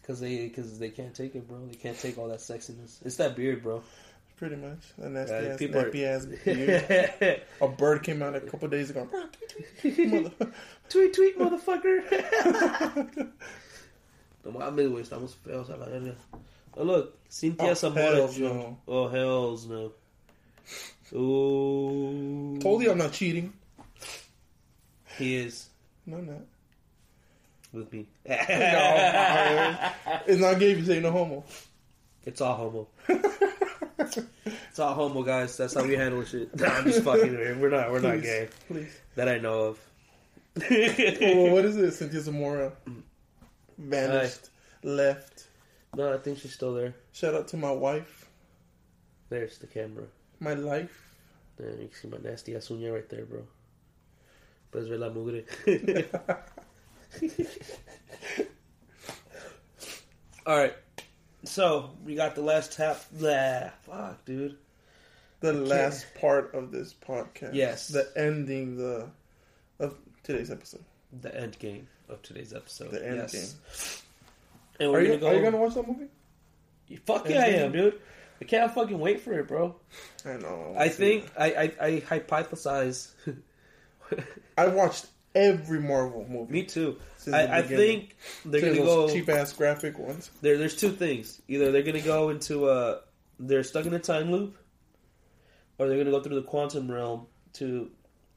Speaker 1: Because they, because they can't take it, bro. They can't take all that sexiness. It's that beard, bro.
Speaker 2: Pretty much. A nasty
Speaker 1: Yeah,
Speaker 2: ass,
Speaker 1: people are-
Speaker 2: ass beard. A bird came out a couple days ago. Mother-
Speaker 1: tweet, tweet, motherfucker. no mames, güey. Estamos feos a la verga. Oh, look. Cynthia
Speaker 2: Oh, hells no.
Speaker 1: Oh, hells no. Ooh.
Speaker 2: Told you I'm not cheating.
Speaker 1: He is
Speaker 2: No, I'm not.
Speaker 1: with me.
Speaker 2: No, it's not gay if you say no homo.
Speaker 1: It's all homo. it's all homo, guys. That's how we handle shit. Nah, I'm just fucking with you. We're not. We're not gay.
Speaker 2: Please.
Speaker 1: That I know of.
Speaker 2: Oh, what is it? Cynthia Zamora mm. vanished, left.
Speaker 1: no, I think she's still there.
Speaker 2: Shout out to my wife,
Speaker 1: There's the camera.
Speaker 2: my life.
Speaker 1: There, you can see my nasty ass uña right there, bro. Puedes ver la mugre. All right. So we got the last tap. Blah, fuck, dude.
Speaker 2: The last part of this podcast.
Speaker 1: Yes.
Speaker 2: The ending the of today's episode.
Speaker 1: The end game of today's episode.
Speaker 2: The end
Speaker 1: yes.
Speaker 2: game.
Speaker 1: And
Speaker 2: Are
Speaker 1: we're
Speaker 2: you,
Speaker 1: gonna go.
Speaker 2: are you gonna watch that movie?
Speaker 1: Fuck yeah, I am, dude. I can't fucking wait for it, bro.
Speaker 2: I know.
Speaker 1: I think I I, I hypothesize.
Speaker 2: I watched every Marvel movie.
Speaker 1: Me too. I, I think they're gonna go.
Speaker 2: cheap ass graphic ones.
Speaker 1: There, there's two things. Either they're gonna go into a, they're stuck in a time loop, or they're gonna go through the quantum realm to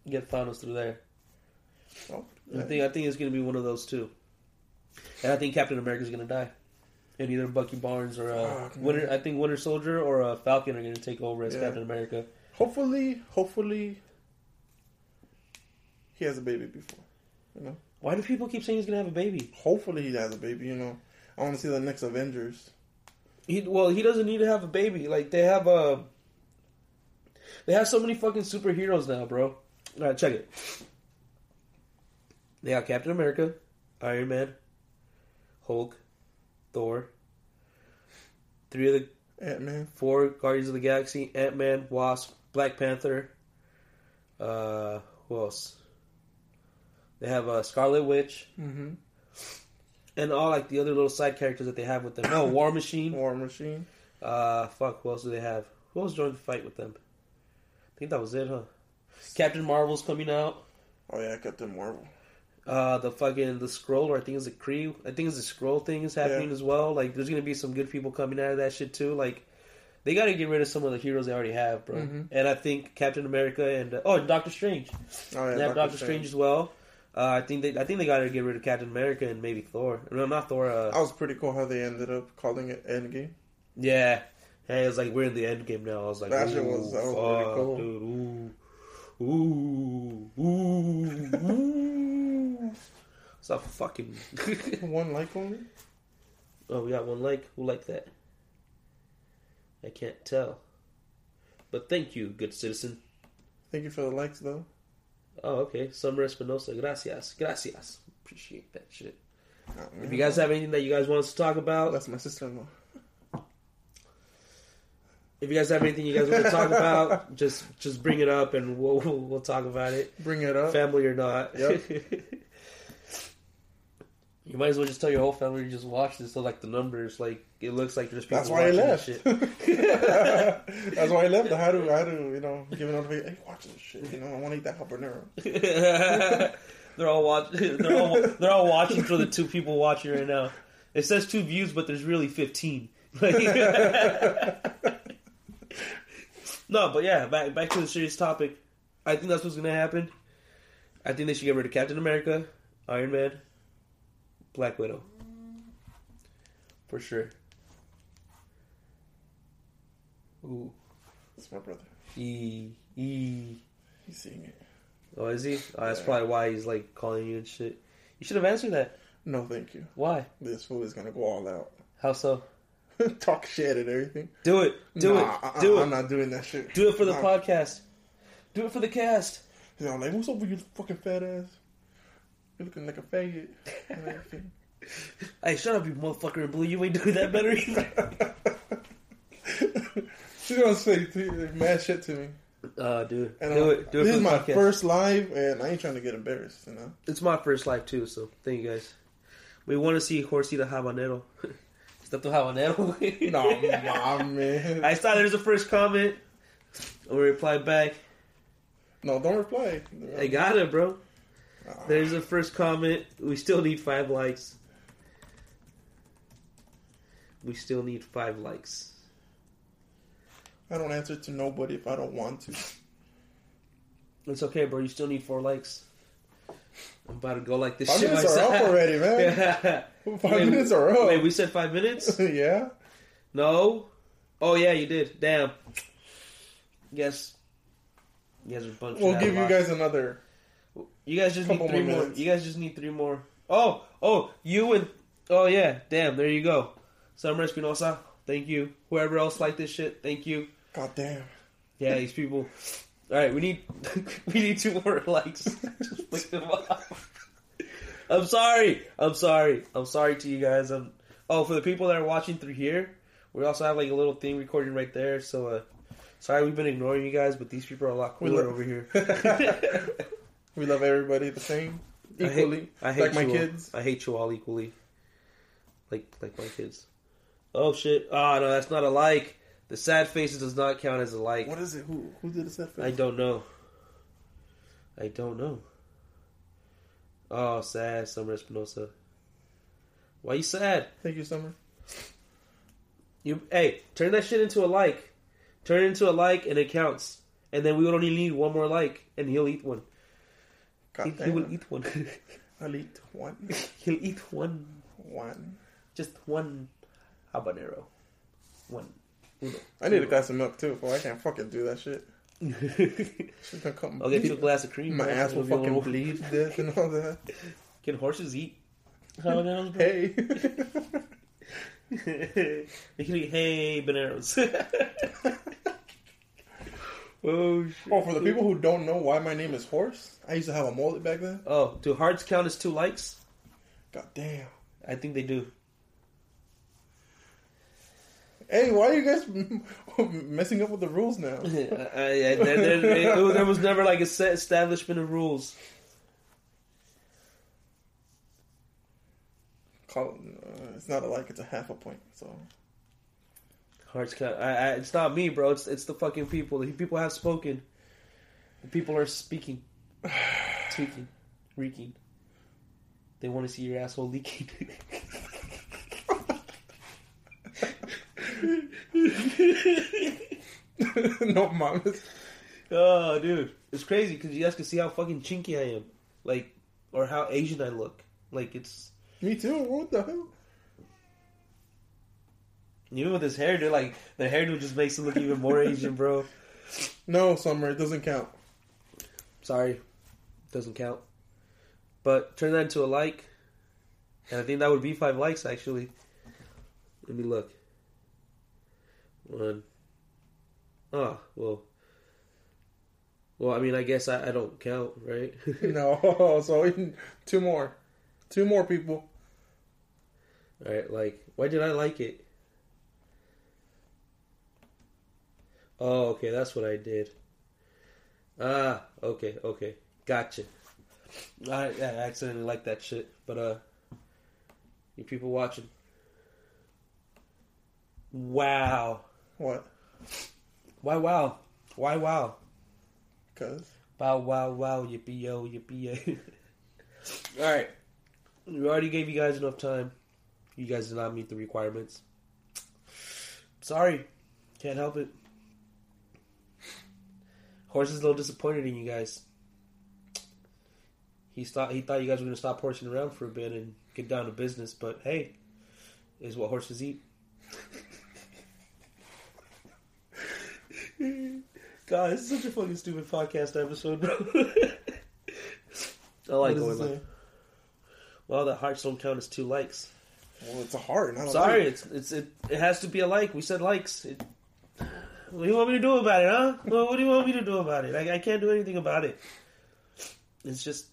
Speaker 1: get Thanos through there.
Speaker 2: Oh,
Speaker 1: I think I think it's gonna be one of those two, and I think Captain America's gonna die, and either Bucky Barnes or uh,
Speaker 2: man.
Speaker 1: Winter. I think Winter Soldier or uh, Falcon are gonna take over as
Speaker 2: Yeah.
Speaker 1: Captain America.
Speaker 2: Hopefully, hopefully, he has a baby before. You know,
Speaker 1: Why do people keep saying he's gonna have a baby?
Speaker 2: hopefully he has a baby. You know, I want to see the next Avengers.
Speaker 1: He well, he doesn't need to have a baby. Like they have a, they have so many fucking superheroes now, bro. All right, check it. They got Captain America, Iron Man, Hulk, Thor. Three of the
Speaker 2: Ant Man.
Speaker 1: four Guardians of the Galaxy: Ant Man, Wasp, Black Panther. Uh, who else? They have uh, Scarlet Witch
Speaker 2: Mm-hmm.
Speaker 1: and all like the other little side characters that they have with them. No, War Machine.
Speaker 2: War Machine.
Speaker 1: Uh, fuck. Who else do they have? Who else joined the fight with them? I think that was it, huh? Captain Marvel's coming out.
Speaker 2: Oh yeah, Captain Marvel.
Speaker 1: Uh, the fucking the Skrull, or I think it's a Kree. I think it's a Skrull thing is happening
Speaker 2: Yeah.
Speaker 1: as well. Like, there's gonna be some good people coming out of that shit too. Like, they got to get rid of some of the heroes they already have, bro.
Speaker 2: Mhm.
Speaker 1: And I think Captain America and uh, oh, and Doctor Strange.
Speaker 2: Oh yeah,
Speaker 1: they have Doctor Strange as well. Uh, I think they I think they got to get rid of Captain America and maybe Thor. No, not Thor. Uh,
Speaker 2: That was pretty cool how they ended up calling it Endgame.
Speaker 1: Yeah. Hey, it was like we're in the Endgame now. I was like,
Speaker 2: That shit was- that was
Speaker 1: fuck,
Speaker 2: pretty cool.
Speaker 1: dude. Ooh, ooh, ooh, ooh. It's a fucking.
Speaker 2: One like only.
Speaker 1: oh, we got one like. Who liked that? I can't tell. But thank you, good citizen.
Speaker 2: Thank you for the likes though.
Speaker 1: Oh, okay. Summer Espinosa. Gracias. Gracias. Appreciate that shit.
Speaker 2: Oh,
Speaker 1: If you guys have anything that you guys want us to talk about,
Speaker 2: that's my sister-in-law.
Speaker 1: if you guys have anything you guys want to talk about, just just bring it up and we'll we'll, we'll talk about it.
Speaker 2: Bring it up.
Speaker 1: family or not.
Speaker 2: Yep.
Speaker 1: you might as well just tell your whole family to just watch this. So like the numbers, like it looks like there's people.
Speaker 2: That's why I left.
Speaker 1: this
Speaker 2: That's why I left. I had to, I had to, you know, give notification. Hey, watch this shit. You know, I want to eat that habanero.
Speaker 1: shit. they're all watching. They're all they're all watching for the two people watching right now. It says two views, but there's really fifteen. no, but yeah, back back to the serious topic. I think that's what's gonna happen. I think they should get rid of Captain America, Iron Man, Black Widow. For sure. Ooh.
Speaker 2: It's my brother.
Speaker 1: E E.
Speaker 2: He's seeing it.
Speaker 1: Oh, is he? Oh, that's
Speaker 2: Yeah.
Speaker 1: probably why he's like calling you and shit. You should have answered that.
Speaker 2: No, thank you.
Speaker 1: Why?
Speaker 2: This fool is gonna go all out.
Speaker 1: How so?
Speaker 2: Talk shit and everything.
Speaker 1: Do it. Do
Speaker 2: Nah,
Speaker 1: it.
Speaker 2: uh-uh,
Speaker 1: Do
Speaker 2: I'm not doing that shit.
Speaker 1: Do it for the
Speaker 2: Nah.
Speaker 1: podcast. Do it for the cast.
Speaker 2: You know, like, what's up with you fucking fat ass? You're looking like a faggot.
Speaker 1: Hey, shut up, you motherfucker in blue. You ain't doing that better either.
Speaker 2: She's gonna say mad shit to me.
Speaker 1: Uh, dude.
Speaker 2: And
Speaker 1: do it. Do it
Speaker 2: this is my
Speaker 1: podcast.
Speaker 2: first live, and I ain't trying to get embarrassed. You know,
Speaker 1: It's my first live too, so thank you guys. We want to see Horsey the Habanero. Step to Habanero.
Speaker 2: no, nah, man.
Speaker 1: I saw there's a first comment. I'm reply back.
Speaker 2: no, don't reply.
Speaker 1: I got it, bro. There's a first comment. We still need five likes. We still need five likes.
Speaker 2: I don't answer to nobody if I don't want to.
Speaker 1: It's okay, bro. You still need four likes. I'm about to go like this
Speaker 2: Five
Speaker 1: shit
Speaker 2: minutes are up
Speaker 1: myself.
Speaker 2: already, man. Five
Speaker 1: Wait,
Speaker 2: minutes are up.
Speaker 1: Wait, we said five minutes?
Speaker 2: yeah.
Speaker 1: No. Oh yeah, you did. Damn. Yes. You guys are bunch.
Speaker 2: We'll give you guys another.
Speaker 1: You guys just need three
Speaker 2: more
Speaker 1: more. You guys just need three more. Oh, oh, you and oh yeah, damn. There you go. Summer Espinosa. Thank you. Whoever else liked this shit. Thank you.
Speaker 2: God damn.
Speaker 1: Yeah, these people. All right, we need we need two more likes. Just flick them off. I'm sorry. I'm sorry. I'm sorry to you guys. I'm, Oh, for the people that are watching through here, we also have like a little thing recording right there. So, uh, sorry we've been ignoring you guys, but these people are a lot cooler
Speaker 2: love-
Speaker 1: over here.
Speaker 2: We love everybody the same,
Speaker 1: I hate-
Speaker 2: equally,
Speaker 1: I hate
Speaker 2: like my
Speaker 1: all.
Speaker 2: kids.
Speaker 1: I hate you all equally. Like like my kids. Oh shit! Oh no, that's not a like. The sad faces does not count as a like.
Speaker 2: What is it? Who who did the sad face?
Speaker 1: I don't know. I don't know. Oh, sad, Summer Espinosa. Why you sad?
Speaker 2: Thank you, Summer.
Speaker 1: You hey, turn that shit into a like. Turn it into a like, and it counts. And then we would only need one more like, and he'll eat one. He, he will eat one.
Speaker 2: I'll eat one.
Speaker 1: he'll eat one,
Speaker 2: One.
Speaker 1: just one habanero. One. Uno.
Speaker 2: I need a glass of milk too, but I can't fucking do that shit. She's gonna come.
Speaker 1: I'll get you a glass of cream.
Speaker 2: My
Speaker 1: bro.
Speaker 2: ass will
Speaker 1: It'll
Speaker 2: fucking
Speaker 1: little-
Speaker 2: bleed to death and all that.
Speaker 1: Can horses eat habaneros?
Speaker 2: Hey.
Speaker 1: they can eat hay bananas. oh shit.
Speaker 2: oh, for the people who don't know why my name is Horse, I used to have a mullet back then.
Speaker 1: Oh, do hearts count as two likes?
Speaker 2: God damn.
Speaker 1: I think they do.
Speaker 2: Hey, why are you guys messing up with the rules now?
Speaker 1: I, I, there, there, there- there was never like a set establishment of rules.
Speaker 2: Call uh, it's not a like, it's a half a point. So
Speaker 1: Hearts count. I, I, it's not me, bro. It's it's the fucking people. The people have spoken. The people are speaking, tweaking, reeking. They want to see your asshole leaking.
Speaker 2: no, mamas.
Speaker 1: Oh, dude, it's crazy because you guys can see how fucking chinky I am, like, or how Asian I look. Like it's
Speaker 2: Me too. What the hell?
Speaker 1: even with his hair, dude. Like the hairdo just makes it look even more Asian, bro.
Speaker 2: No, Summer, it doesn't count.
Speaker 1: Sorry, doesn't count. But turn that into a like, and I think that would be five likes actually. Let me look. One. Oh well. Well, I mean, I guess I, I don't count, right?
Speaker 2: No, so two more, two more people.
Speaker 1: All right, like, why did I like it? Oh, okay, that's what I did. Ah, okay, okay, gotcha. I, I accidentally liked that shit, but uh, you people watching? Wow,
Speaker 2: What?
Speaker 1: why wow, why wow,
Speaker 2: Cause
Speaker 1: wow wow wow, yippee yo, yippee yo. All right, we already gave you guys enough time. You guys did not meet the requirements. Sorry, can't help it. Horse is a little disappointed in you guys. He thought he thought you guys were gonna stop horsing around for a bit and get down to business, but hey, is what horses eat. God, this is such a fucking stupid podcast episode, bro. I like going
Speaker 2: it
Speaker 1: like, well, the hearts don't count as two likes.
Speaker 2: Well, it's a heart. Not a
Speaker 1: Sorry,
Speaker 2: like.
Speaker 1: it's it's it, it has to be a like. We said likes. It, what do you want me to do about it, huh? Well, what do you want me to do about it? I, I can't do anything about it. It's just,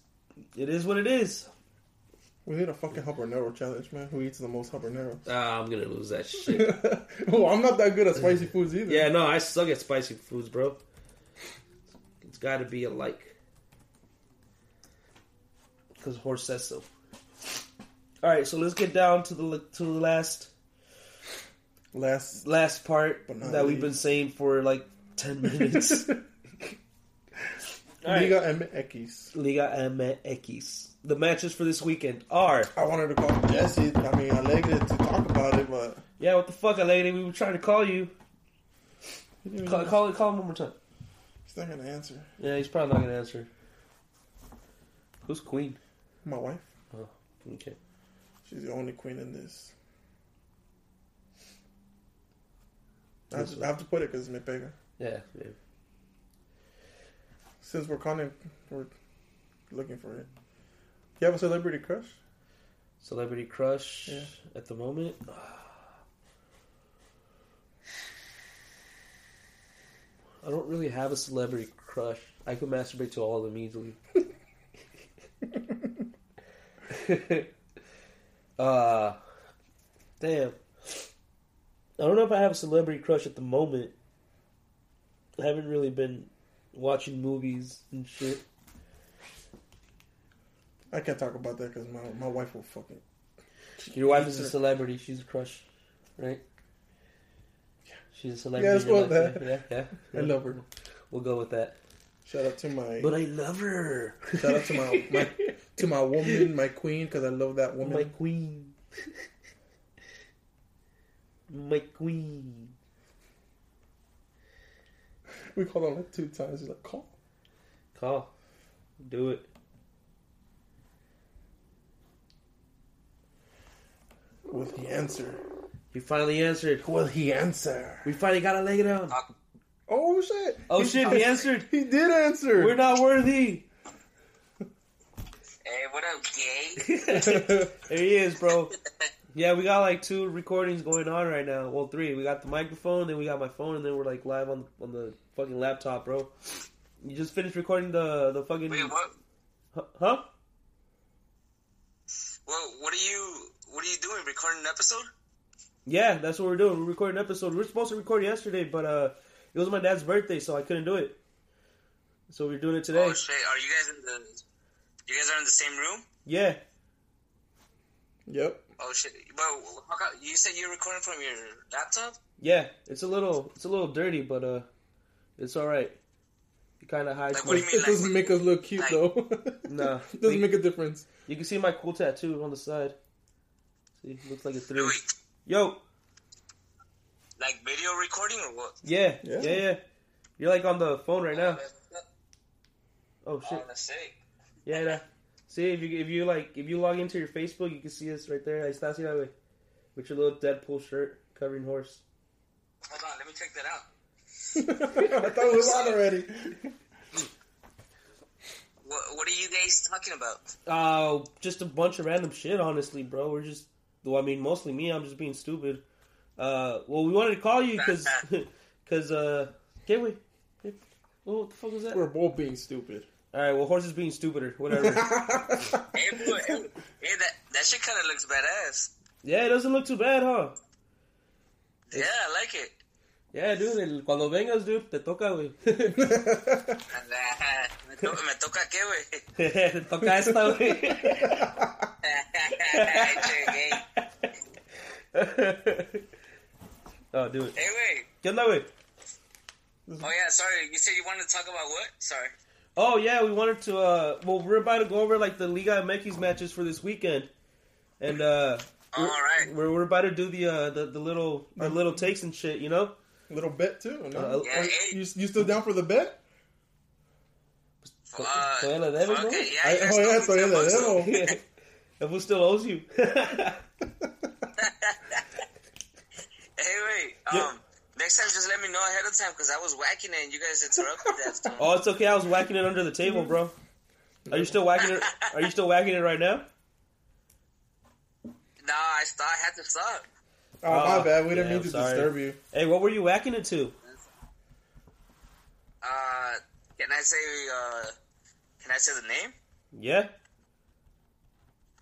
Speaker 1: it is what it is.
Speaker 2: We need a fucking habanero challenge, man. Who eats the most habaneros?
Speaker 1: Ah, I'm gonna lose that shit.
Speaker 2: well, I'm not that good at spicy foods either.
Speaker 1: yeah, no, I suck at spicy foods, bro. It's got to be a like. Because horse says so. All right, so let's get down to the to the last
Speaker 2: Last.
Speaker 1: last part that we've been saying for like ten minutes. All right.
Speaker 2: Liga MX.
Speaker 1: Liga MX. The matches for this weekend are
Speaker 2: I wanted to call Jesse. I mean, Alegre to talk about it, but
Speaker 1: yeah. What the fuck, lady? We were trying to call you. Call, call, call him one more time.
Speaker 2: he's not gonna answer.
Speaker 1: Yeah, he's probably not gonna answer. Who's queen?
Speaker 2: My wife.
Speaker 1: Oh, okay.
Speaker 2: She's the only queen in this. I have, to, I have to put it because me pega.
Speaker 1: Yeah, yeah.
Speaker 2: Since we're calling, we're looking for it. You have a celebrity crush?
Speaker 1: Celebrity crush
Speaker 2: Yeah.
Speaker 1: at the moment. I don't really have a celebrity crush. I could masturbate to all of them easily. uh, damn. I don't know if I have a celebrity crush at the moment. I haven't really been watching movies and shit.
Speaker 2: I can't talk about that because my, my wife will fucking.
Speaker 1: Your wife is a celebrity. She's a crush, right? Yeah. She's a celebrity.
Speaker 2: Yeah, let's go with that.
Speaker 1: Yeah, yeah.
Speaker 2: I love her.
Speaker 1: We'll go with that.
Speaker 2: Shout out to my
Speaker 1: But I love her.
Speaker 2: shout out to my, my to my woman, my queen, because I love that woman.
Speaker 1: my queen. my queen.
Speaker 2: We called her like two times. She's like, call.
Speaker 1: Call. Do it.
Speaker 2: Will he answer?
Speaker 1: He finally answered.
Speaker 2: Will he answer?
Speaker 1: We finally got a leg down.
Speaker 2: Oh shit!
Speaker 1: Oh shit, he answered.
Speaker 2: He did answer.
Speaker 1: We're not worthy.
Speaker 4: Hey, what up, gay?
Speaker 1: There he is, bro. Yeah, we got like two recordings going on right now. Well, three. We got the microphone, then we got my phone, and then we're like live on on the fucking laptop, bro. You just finished recording the the fucking
Speaker 4: Wait, what?
Speaker 1: huh?
Speaker 4: Well, what are you? What are you doing? Recording an episode?
Speaker 1: Yeah, that's what we're doing. We're recording an episode. We are supposed to record yesterday, but uh, it was my dad's birthday, so I couldn't do it. So we're doing it today.
Speaker 4: Oh shit! Are you guys in the? You guys are in the same room?
Speaker 1: Yeah,
Speaker 2: Yep.
Speaker 4: Oh shit! But how you said you're recording from your laptop?
Speaker 1: yeah. It's a little it's a little dirty, but uh, it's all right. It kind of hides.
Speaker 4: Like,
Speaker 1: my-
Speaker 4: what do you
Speaker 2: It,
Speaker 4: mean,
Speaker 2: it doesn't make us look cute
Speaker 4: like-
Speaker 2: though.
Speaker 1: Nah.
Speaker 2: it doesn't make a difference.
Speaker 1: You can see my cool tattoo on the side. See, looks like a three.
Speaker 4: Wait, wait,
Speaker 1: Yo,
Speaker 4: like video recording or what?
Speaker 1: yeah,
Speaker 2: Yeah.
Speaker 1: yeah, yeah, You're like on the phone right now. Oh
Speaker 4: oh,
Speaker 1: shit. Yeah, yeah. See if you if you like if you log into your Facebook, you can see us right there. Ahí está, así that way, with your little Deadpool shirt covering horse.
Speaker 4: Hold on, let me check that out.
Speaker 2: I thought it was on already.
Speaker 4: What What are you guys talking about?
Speaker 1: Uh, just a bunch of random shit, honestly, bro. We're just, well, I mean, mostly me. I'm just being stupid. Uh, well, we wanted to call you because, because, uh, can we? Well, what the fuck was that?
Speaker 2: We're both being stupid.
Speaker 1: All right, well, horse is being stupider. Whatever.
Speaker 4: Hey, boy, hey, hey, that that shit kind of looks badass.
Speaker 1: yeah, it doesn't look too bad, huh?
Speaker 4: Yeah, I like it.
Speaker 1: Yeah, dude. el- Cuando vengas, dude, te toca, güey.
Speaker 4: me, to- me toca qué, güey.
Speaker 1: te toca esta, güey.
Speaker 4: Che,
Speaker 1: oh, dude.
Speaker 4: Hey, wait.
Speaker 1: ¿Qué onda, güey?
Speaker 4: Oh yeah, sorry. You said you wanted to talk about what? Sorry.
Speaker 1: Oh yeah, we wanted to. uh Well, we're about to go over like the Liga MX matches for this weekend, and uh
Speaker 4: All right.
Speaker 1: we're we're about to do the uh the, the little the little takes and shit, you know.
Speaker 2: A Little bet too. No?
Speaker 1: Uh,
Speaker 4: Yeah, hey.
Speaker 2: you, you still down for the bet?
Speaker 4: Uh,
Speaker 1: Todavía la debes,
Speaker 4: fuck
Speaker 1: ¿no?
Speaker 4: it,
Speaker 2: I,
Speaker 4: yeah,
Speaker 2: oh yeah,
Speaker 4: you're
Speaker 2: so
Speaker 4: still-
Speaker 2: the demo.
Speaker 1: If who still owes you?
Speaker 4: Hey, wait.
Speaker 1: Yeah.
Speaker 4: Um, Next time, just let me know ahead of time because I was whacking it and you guys interrupted that stuff.
Speaker 1: Oh, it's okay. I was whacking it under the table, bro. Are you still whacking it? Are you still whacking it right now?
Speaker 4: No, I thought I had to stop.
Speaker 2: Oh, my
Speaker 1: Oh,
Speaker 2: bad. We didn't
Speaker 1: yeah,
Speaker 2: mean
Speaker 1: I'm
Speaker 2: to
Speaker 1: sorry.
Speaker 2: disturb you.
Speaker 1: Hey, what were you whacking it to?
Speaker 4: Uh, can I say? Uh, can I say the name?
Speaker 1: Yeah,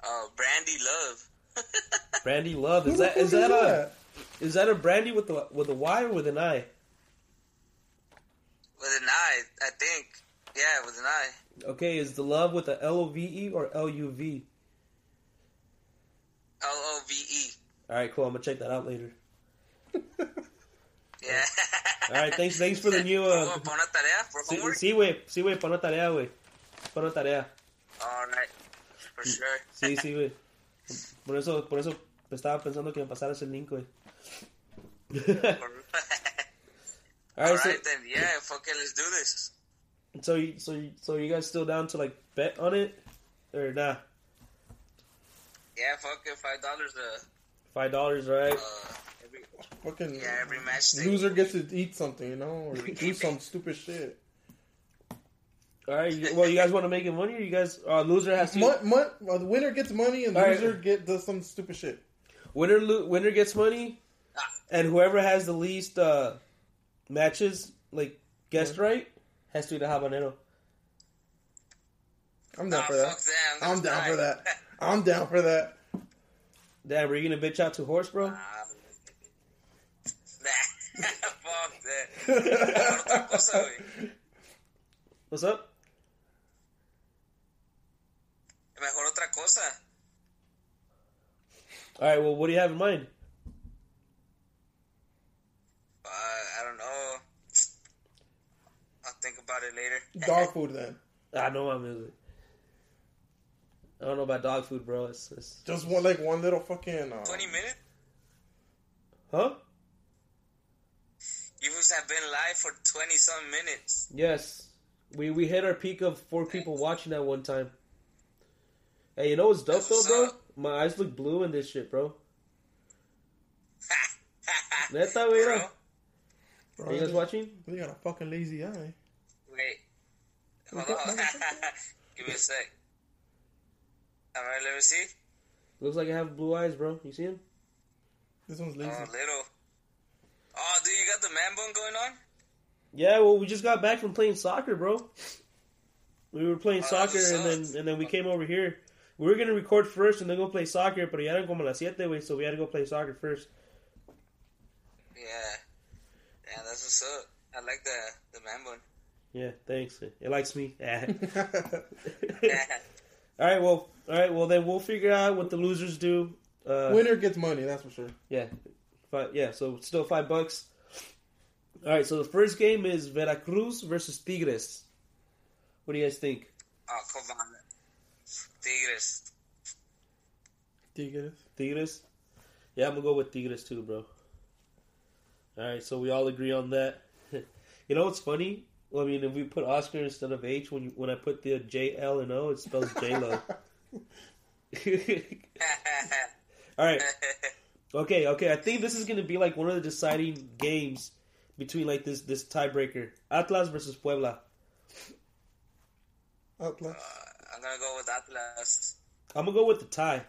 Speaker 4: Uh, Brandy Love.
Speaker 1: Brandy Love.
Speaker 2: Who
Speaker 1: Is
Speaker 2: the
Speaker 1: that is that a is that a Brandy with the with a Y or with an I?
Speaker 4: With an I, I think. Yeah, with an I.
Speaker 1: Okay, is the love with a L O V E or L U V?
Speaker 4: L O V E.
Speaker 1: All right, cool. I'm gonna check that out later.
Speaker 4: Yeah.
Speaker 1: All right, thanks. Thanks for the new. Uh,
Speaker 4: Para una tarea for
Speaker 1: sí,
Speaker 4: homework.
Speaker 1: sí, güey. Sí, güey. Para una tarea, güey. Para una tarea.
Speaker 4: All right. For sure.
Speaker 1: Sí, sí, güey. Por eso, por eso estaba pensando que me pasaras el link, güey. All
Speaker 4: All
Speaker 1: right, so,
Speaker 4: then. Yeah. Fuck it. Let's do this.
Speaker 1: so, you, so, so you guys still down to like bet on it or nah?
Speaker 4: Yeah. Fuck it. Five dollars. Uh.
Speaker 1: Five dollars, right?
Speaker 4: Uh. Every,
Speaker 2: Fucking
Speaker 4: yeah. Every match. Thing.
Speaker 2: loser gets to eat something, you know, or do some stupid shit.
Speaker 1: All right. Well, you guys want to make it money, or you guys? Uh, loser has to.
Speaker 2: Mon- mon- well, the winner gets money, and the
Speaker 1: All right.
Speaker 2: loser get does some stupid shit.
Speaker 1: Winner, lo- winner gets money,
Speaker 4: Ah.
Speaker 1: and whoever has the least uh, matches, like guessed right, has to eat a habanero.
Speaker 2: I'm
Speaker 4: Nah,
Speaker 2: down for
Speaker 4: fuck
Speaker 2: that.
Speaker 4: that.
Speaker 2: I'm down for that. I'm down for that.
Speaker 1: Damn, are you gonna bitch out to horse, bro?
Speaker 4: Nah. fuck that. Otra cosa, güey.
Speaker 1: What's up?
Speaker 4: Mejor otra cosa.
Speaker 1: All right. Well, what do you have in mind?
Speaker 4: Uh, I don't know. I'll think about it later.
Speaker 2: Dog food then.
Speaker 1: I know my music. I don't know about dog food, bro. It's, it's
Speaker 2: Just one like one little fucking. Uh,
Speaker 4: 20 minutes?
Speaker 1: huh?
Speaker 4: You must have been live for 20 some minutes.
Speaker 1: Yes, we we hit our peak of four people watching at one time. Hey, you know what's dope though, bro? My eyes look blue in this shit, bro. Neta,
Speaker 4: Bro,
Speaker 1: güey.
Speaker 2: bro,
Speaker 1: Are you guys watching?
Speaker 2: You got a fucking lazy eye.
Speaker 4: Wait. Hold on. Give me a sec. Alright, let me see.
Speaker 1: Looks like I have blue eyes, bro. You see him?
Speaker 2: This one's oh, lazy.
Speaker 4: Oh, little. Oh, dude, you got the man bun going on?
Speaker 1: Yeah, well, we just got back from playing soccer, bro. We were playing
Speaker 4: Oh,
Speaker 1: soccer, and then and then we came over here. We were gonna record first and then go play soccer, but ya eran como las siete, güey, so we had to go play soccer first.
Speaker 4: Yeah. Yeah, that's what's up. I like the the man bun.
Speaker 1: Yeah, thanks. It likes me.
Speaker 4: Yeah.
Speaker 1: all right, well, all right, well then we'll figure out what the losers do. Uh,
Speaker 2: Winner gets money, that's for sure.
Speaker 1: Yeah, five, yeah. So still five bucks. All right. So the first game is Veracruz versus Tigres. What do you guys think?
Speaker 4: oh, come on. Tigres.
Speaker 2: Tigres.
Speaker 1: Tigres. Yeah, I'm gonna go with Tigres too, bro. All right. So we all agree on that. you know what's funny? Well, I mean, if we put Oscar instead of H, when you, when I put the J L and O, it spells J Lo. all right. Okay, okay. I think this is going to be like one of the deciding games between like this this tiebreaker. Atlas versus Puebla.
Speaker 2: Atlas.
Speaker 4: I'm gonna go with Atlas.
Speaker 1: I'm gonna go with the tie.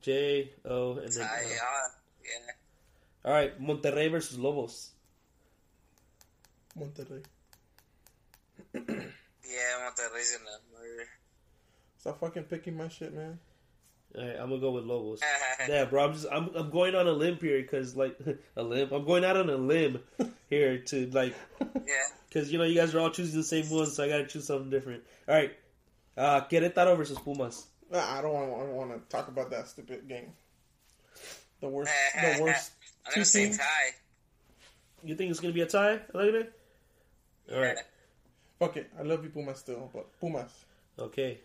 Speaker 1: J O and then.
Speaker 4: I,
Speaker 1: L.
Speaker 4: uh, yeah.
Speaker 1: All right, Monterrey versus Lobos.
Speaker 2: Monterrey.
Speaker 4: Yeah, Monterrey's gonna murder.
Speaker 2: Stop fucking picking my shit, man.
Speaker 1: All right, I'm gonna go with Lobos. Yeah, bro. I'm just I'm I'm going on a limb here because like a limb. I'm going out on a limb here to like
Speaker 4: yeah.
Speaker 1: because you know you guys are all choosing the same one, so I gotta choose something different. All right, uh, Querétaro versus Pumas.
Speaker 2: Nah, I don't want. I don't want to talk about that stupid game. The worst. The worst.
Speaker 4: I'm
Speaker 2: two
Speaker 4: gonna say
Speaker 2: teams.
Speaker 4: tie.
Speaker 1: You think it's gonna be a tie? I like it. All right.
Speaker 2: Fuck it. I love you, Pumas still, but Pumas.
Speaker 1: Okay.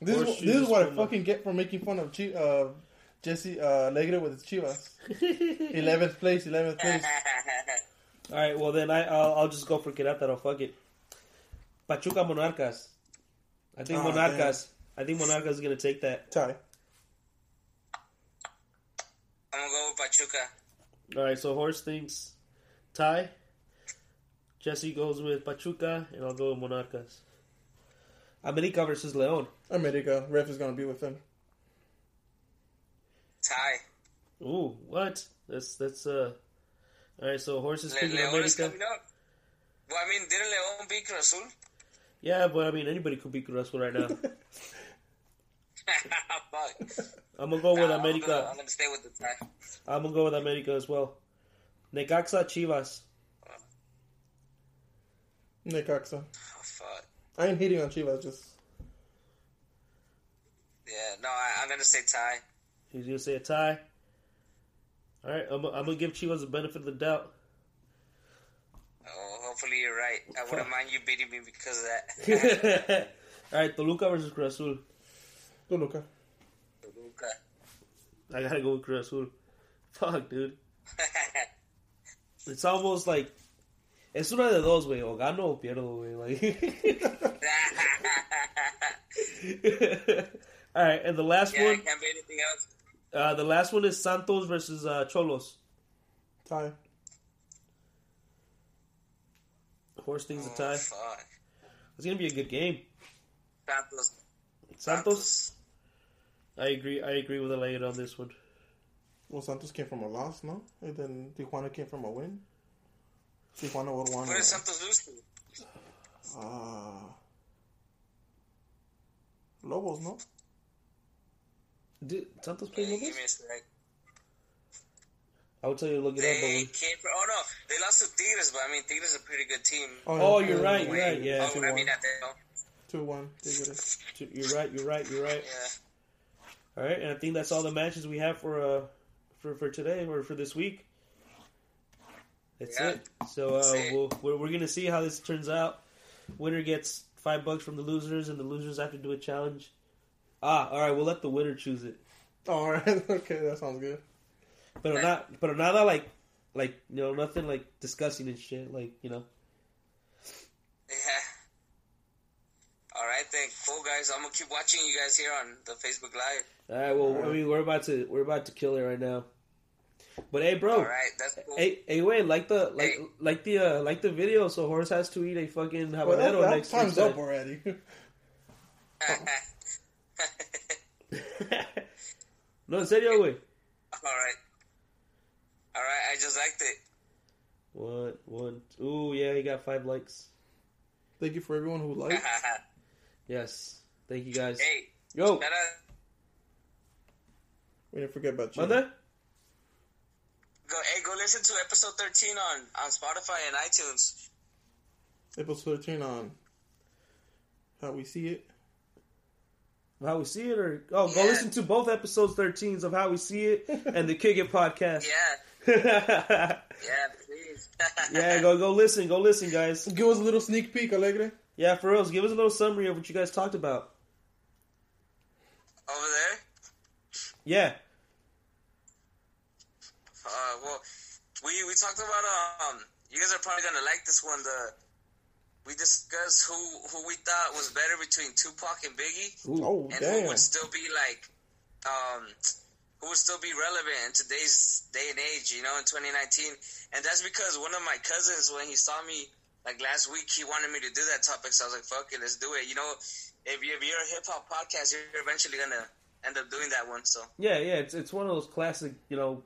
Speaker 2: This is, this is what I fucking get for making fun of Chi- uh, Jesse uh, Alegre with his Chivas. 11th place, 11th place.
Speaker 1: All right. Well, then I I'll, I'll just go for Querétaro. Fuck it. Pachuca Monarcas. I think
Speaker 2: Ah,
Speaker 1: Monarcas. I think Monarcas is gonna take that.
Speaker 2: Tie.
Speaker 4: I'm gonna go with Pachuca.
Speaker 1: All right, so Horse thinks tie. Jesse goes with Pachuca, and I'll go with Monarcas. America versus León.
Speaker 2: America. Ref is gonna be with them.
Speaker 4: Tie.
Speaker 1: Ooh, what? That's that's uh. All right, so horses is
Speaker 4: Le-
Speaker 1: picking
Speaker 4: Leon is
Speaker 1: America.
Speaker 4: coming up. Well, I mean, didn't Leon beat Cruz Azul?
Speaker 1: Yeah, but I mean anybody could beat Cruz Azul right now.
Speaker 4: Fuck.
Speaker 1: I'm gonna go with
Speaker 4: Nah, I'm
Speaker 1: America.
Speaker 4: gonna, I'm gonna stay with the tie.
Speaker 1: I'm gonna go with America as well. Necaxa Chivas.
Speaker 2: Necaxa.
Speaker 4: Oh, fuck.
Speaker 2: I ain't hitting on Chivas. Just
Speaker 4: Yeah, no, I, I'm gonna say tie.
Speaker 1: He's gonna say a tie. All right, I'm, I'm gonna give Chivas the benefit of the doubt.
Speaker 4: Oh, hopefully you're right. I wouldn't mind you beating me because of that.
Speaker 1: All right, Toluca versus Cruz Azul.
Speaker 2: Toluca.
Speaker 4: Toluca.
Speaker 1: I gotta go with Cruz Azul. Fuck, dude. It's almost like es una de dos, güey. O gano o pierdo, güey. Like. All right, and the last
Speaker 4: yeah, it
Speaker 1: one,
Speaker 4: can't be anything else.
Speaker 1: uh, the last one is Santos versus uh, Xolos.
Speaker 2: Tie.
Speaker 1: Horse things a
Speaker 4: Oh,
Speaker 1: tie.
Speaker 4: fuck.
Speaker 1: It's gonna be a good game.
Speaker 4: Santos.
Speaker 1: Santos. I agree. I agree with Elliot on this one.
Speaker 2: Well, Santos came from a loss, no? And then Tijuana came from a win. Tijuana would want.
Speaker 4: What did Santos lose to?
Speaker 2: Ah. Lobos, no?
Speaker 1: Did Santos play Lobos?
Speaker 4: give me a sec.
Speaker 1: I would tell you to look it up.
Speaker 4: They
Speaker 1: But
Speaker 4: came from. Oh no, they lost to Tigres, but I mean Tigres is a pretty good team.
Speaker 1: Oh,
Speaker 2: yeah,
Speaker 1: you're
Speaker 2: two-
Speaker 1: right, you're
Speaker 2: two-
Speaker 1: right, yeah.
Speaker 4: oh,
Speaker 2: Two
Speaker 4: I
Speaker 2: one.
Speaker 4: mean at the
Speaker 2: Two one. Tigres.
Speaker 1: you're right. You're right. You're right.
Speaker 4: yeah.
Speaker 1: All right, and I think that's all the matches we have for uh for for today or for this week. That's
Speaker 4: Yeah.
Speaker 1: it. So uh,
Speaker 4: That's it.
Speaker 1: we'll, we're we're gonna see how this turns out. Winner gets five bucks from the losers, and the losers have to do a challenge. Ah, all right. We'll let the winner choose it,
Speaker 2: All right. okay, that sounds good.
Speaker 1: but not but nada like like you know nothing like discussing and shit. Like you know.
Speaker 4: Yeah. All right then, cool guys. I'm gonna keep watching you guys here on the Facebook Live.
Speaker 1: All right. Well, I mean, we're about to we're about to kill it right now. But hey, bro.
Speaker 4: All right, that's cool.
Speaker 1: Hey, hey, wait, like the like
Speaker 4: Hey.
Speaker 1: like the uh, like the video. So horse has to eat a fucking
Speaker 2: Well,
Speaker 1: habanero
Speaker 2: that, that
Speaker 1: next
Speaker 2: time's
Speaker 1: next
Speaker 2: up already.
Speaker 1: no, en serio, güey.
Speaker 4: All right. All right, I just liked it.
Speaker 1: One, one. Ooh, yeah, he got five likes.
Speaker 2: Thank you for everyone who liked.
Speaker 1: Yes, thank you guys.
Speaker 4: hey,
Speaker 1: Yo,
Speaker 4: shout out,
Speaker 2: We didn't forget about you.
Speaker 1: manda.
Speaker 4: Go, hey, go listen to episode 13 on, on Spotify and iTunes.
Speaker 2: Episode 13 on how we see it.
Speaker 1: How we see it, or oh, go listen to both episodes 13s of How We See It and the Kick It podcast.
Speaker 4: Yeah,
Speaker 1: Yeah,
Speaker 4: please.
Speaker 1: yeah, go go listen, go listen, guys.
Speaker 2: Give us a little sneak peek, Alegre.
Speaker 1: Yeah, for real, give us a little summary of what you guys talked about.
Speaker 4: Over there?
Speaker 1: Yeah,
Speaker 4: Uh, well, we we talked about um. You guys are probably gonna like this one. The we discussed who who we thought was better between Tupac and Biggie,
Speaker 1: Ooh.
Speaker 2: Oh,
Speaker 4: and who would still be like, um, who would still be relevant in today's day and age. You know, in 2019, and that's because one of my cousins, when he saw me like last week, he wanted me to do that topic. So I was like, "Fuck it, let's do it." You know, if you if you're a hip hop podcast, you're eventually gonna end up doing that one. So
Speaker 1: Yeah, yeah, it's it's one of those classic, you know,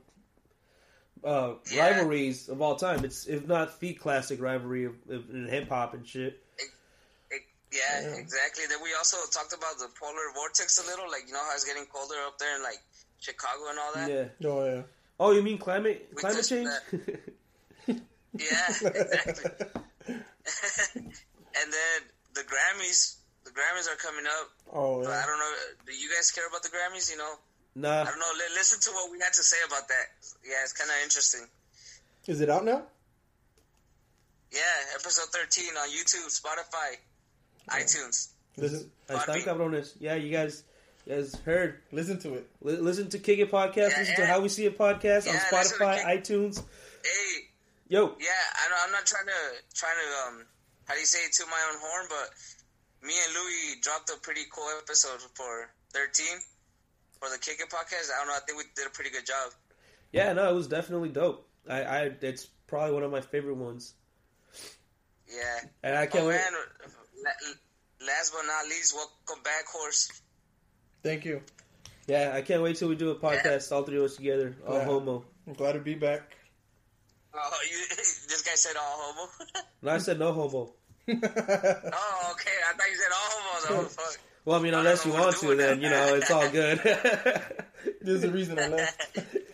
Speaker 1: uh,
Speaker 4: Yeah.
Speaker 1: rivalries of all time. It's if not the classic rivalry of, of in hip hop and shit.
Speaker 4: It, yeah,
Speaker 2: Yeah.
Speaker 4: exactly. Then we also talked about the polar vortex a little, like you know how it's getting colder up there in like Chicago and all that.
Speaker 1: Yeah.
Speaker 2: Oh, yeah.
Speaker 1: Oh, you mean climate
Speaker 4: We
Speaker 1: climate change?
Speaker 4: Yeah, exactly. and then the Grammys, the Grammys are coming up.
Speaker 2: oh,
Speaker 4: But I don't know. Do you guys care about the Grammys? You know,
Speaker 1: nah.
Speaker 4: I don't know. Li- listen to what we had to say about that. Yeah, it's kind of interesting.
Speaker 2: Is it out now?
Speaker 4: Yeah, episode thirteen on YouTube, Spotify, iTunes.
Speaker 2: Listen,
Speaker 4: Podbean.
Speaker 1: cabrones. Yeah, you guys, you guys heard.
Speaker 2: listen to it.
Speaker 1: Li- listen to Kick It podcast.
Speaker 4: Yeah,
Speaker 1: listen to. How We See It podcast
Speaker 4: Yeah,
Speaker 1: on Spotify, iTunes.
Speaker 4: Hey,
Speaker 1: Yo,
Speaker 4: Yeah, I I'm not trying to trying to um how do you say it to my own horn, but me and Louis dropped a pretty cool episode for 13 for the Kick It podcast. I don't know. I think we did a pretty good job.
Speaker 1: yeah, no, it was definitely dope. I, I it's probably one of my favorite ones,
Speaker 4: Yeah.
Speaker 1: and I can't
Speaker 4: oh
Speaker 1: wait.
Speaker 4: man, last but not least, welcome back, horse.
Speaker 2: Thank you.
Speaker 1: Yeah, I can't wait till we do a podcast, all three of us together, all
Speaker 2: Yeah.
Speaker 1: homo.
Speaker 2: I'm glad to be back.
Speaker 4: Oh, you, this guy said all homo.
Speaker 1: No, I said no homo.
Speaker 4: oh, okay. I thought you said all homo. Oh, fuck.
Speaker 1: Well, I mean, unless
Speaker 4: know
Speaker 1: you want
Speaker 4: to
Speaker 1: to, then
Speaker 4: that.
Speaker 1: you know it's all good.
Speaker 2: There's a reason I left.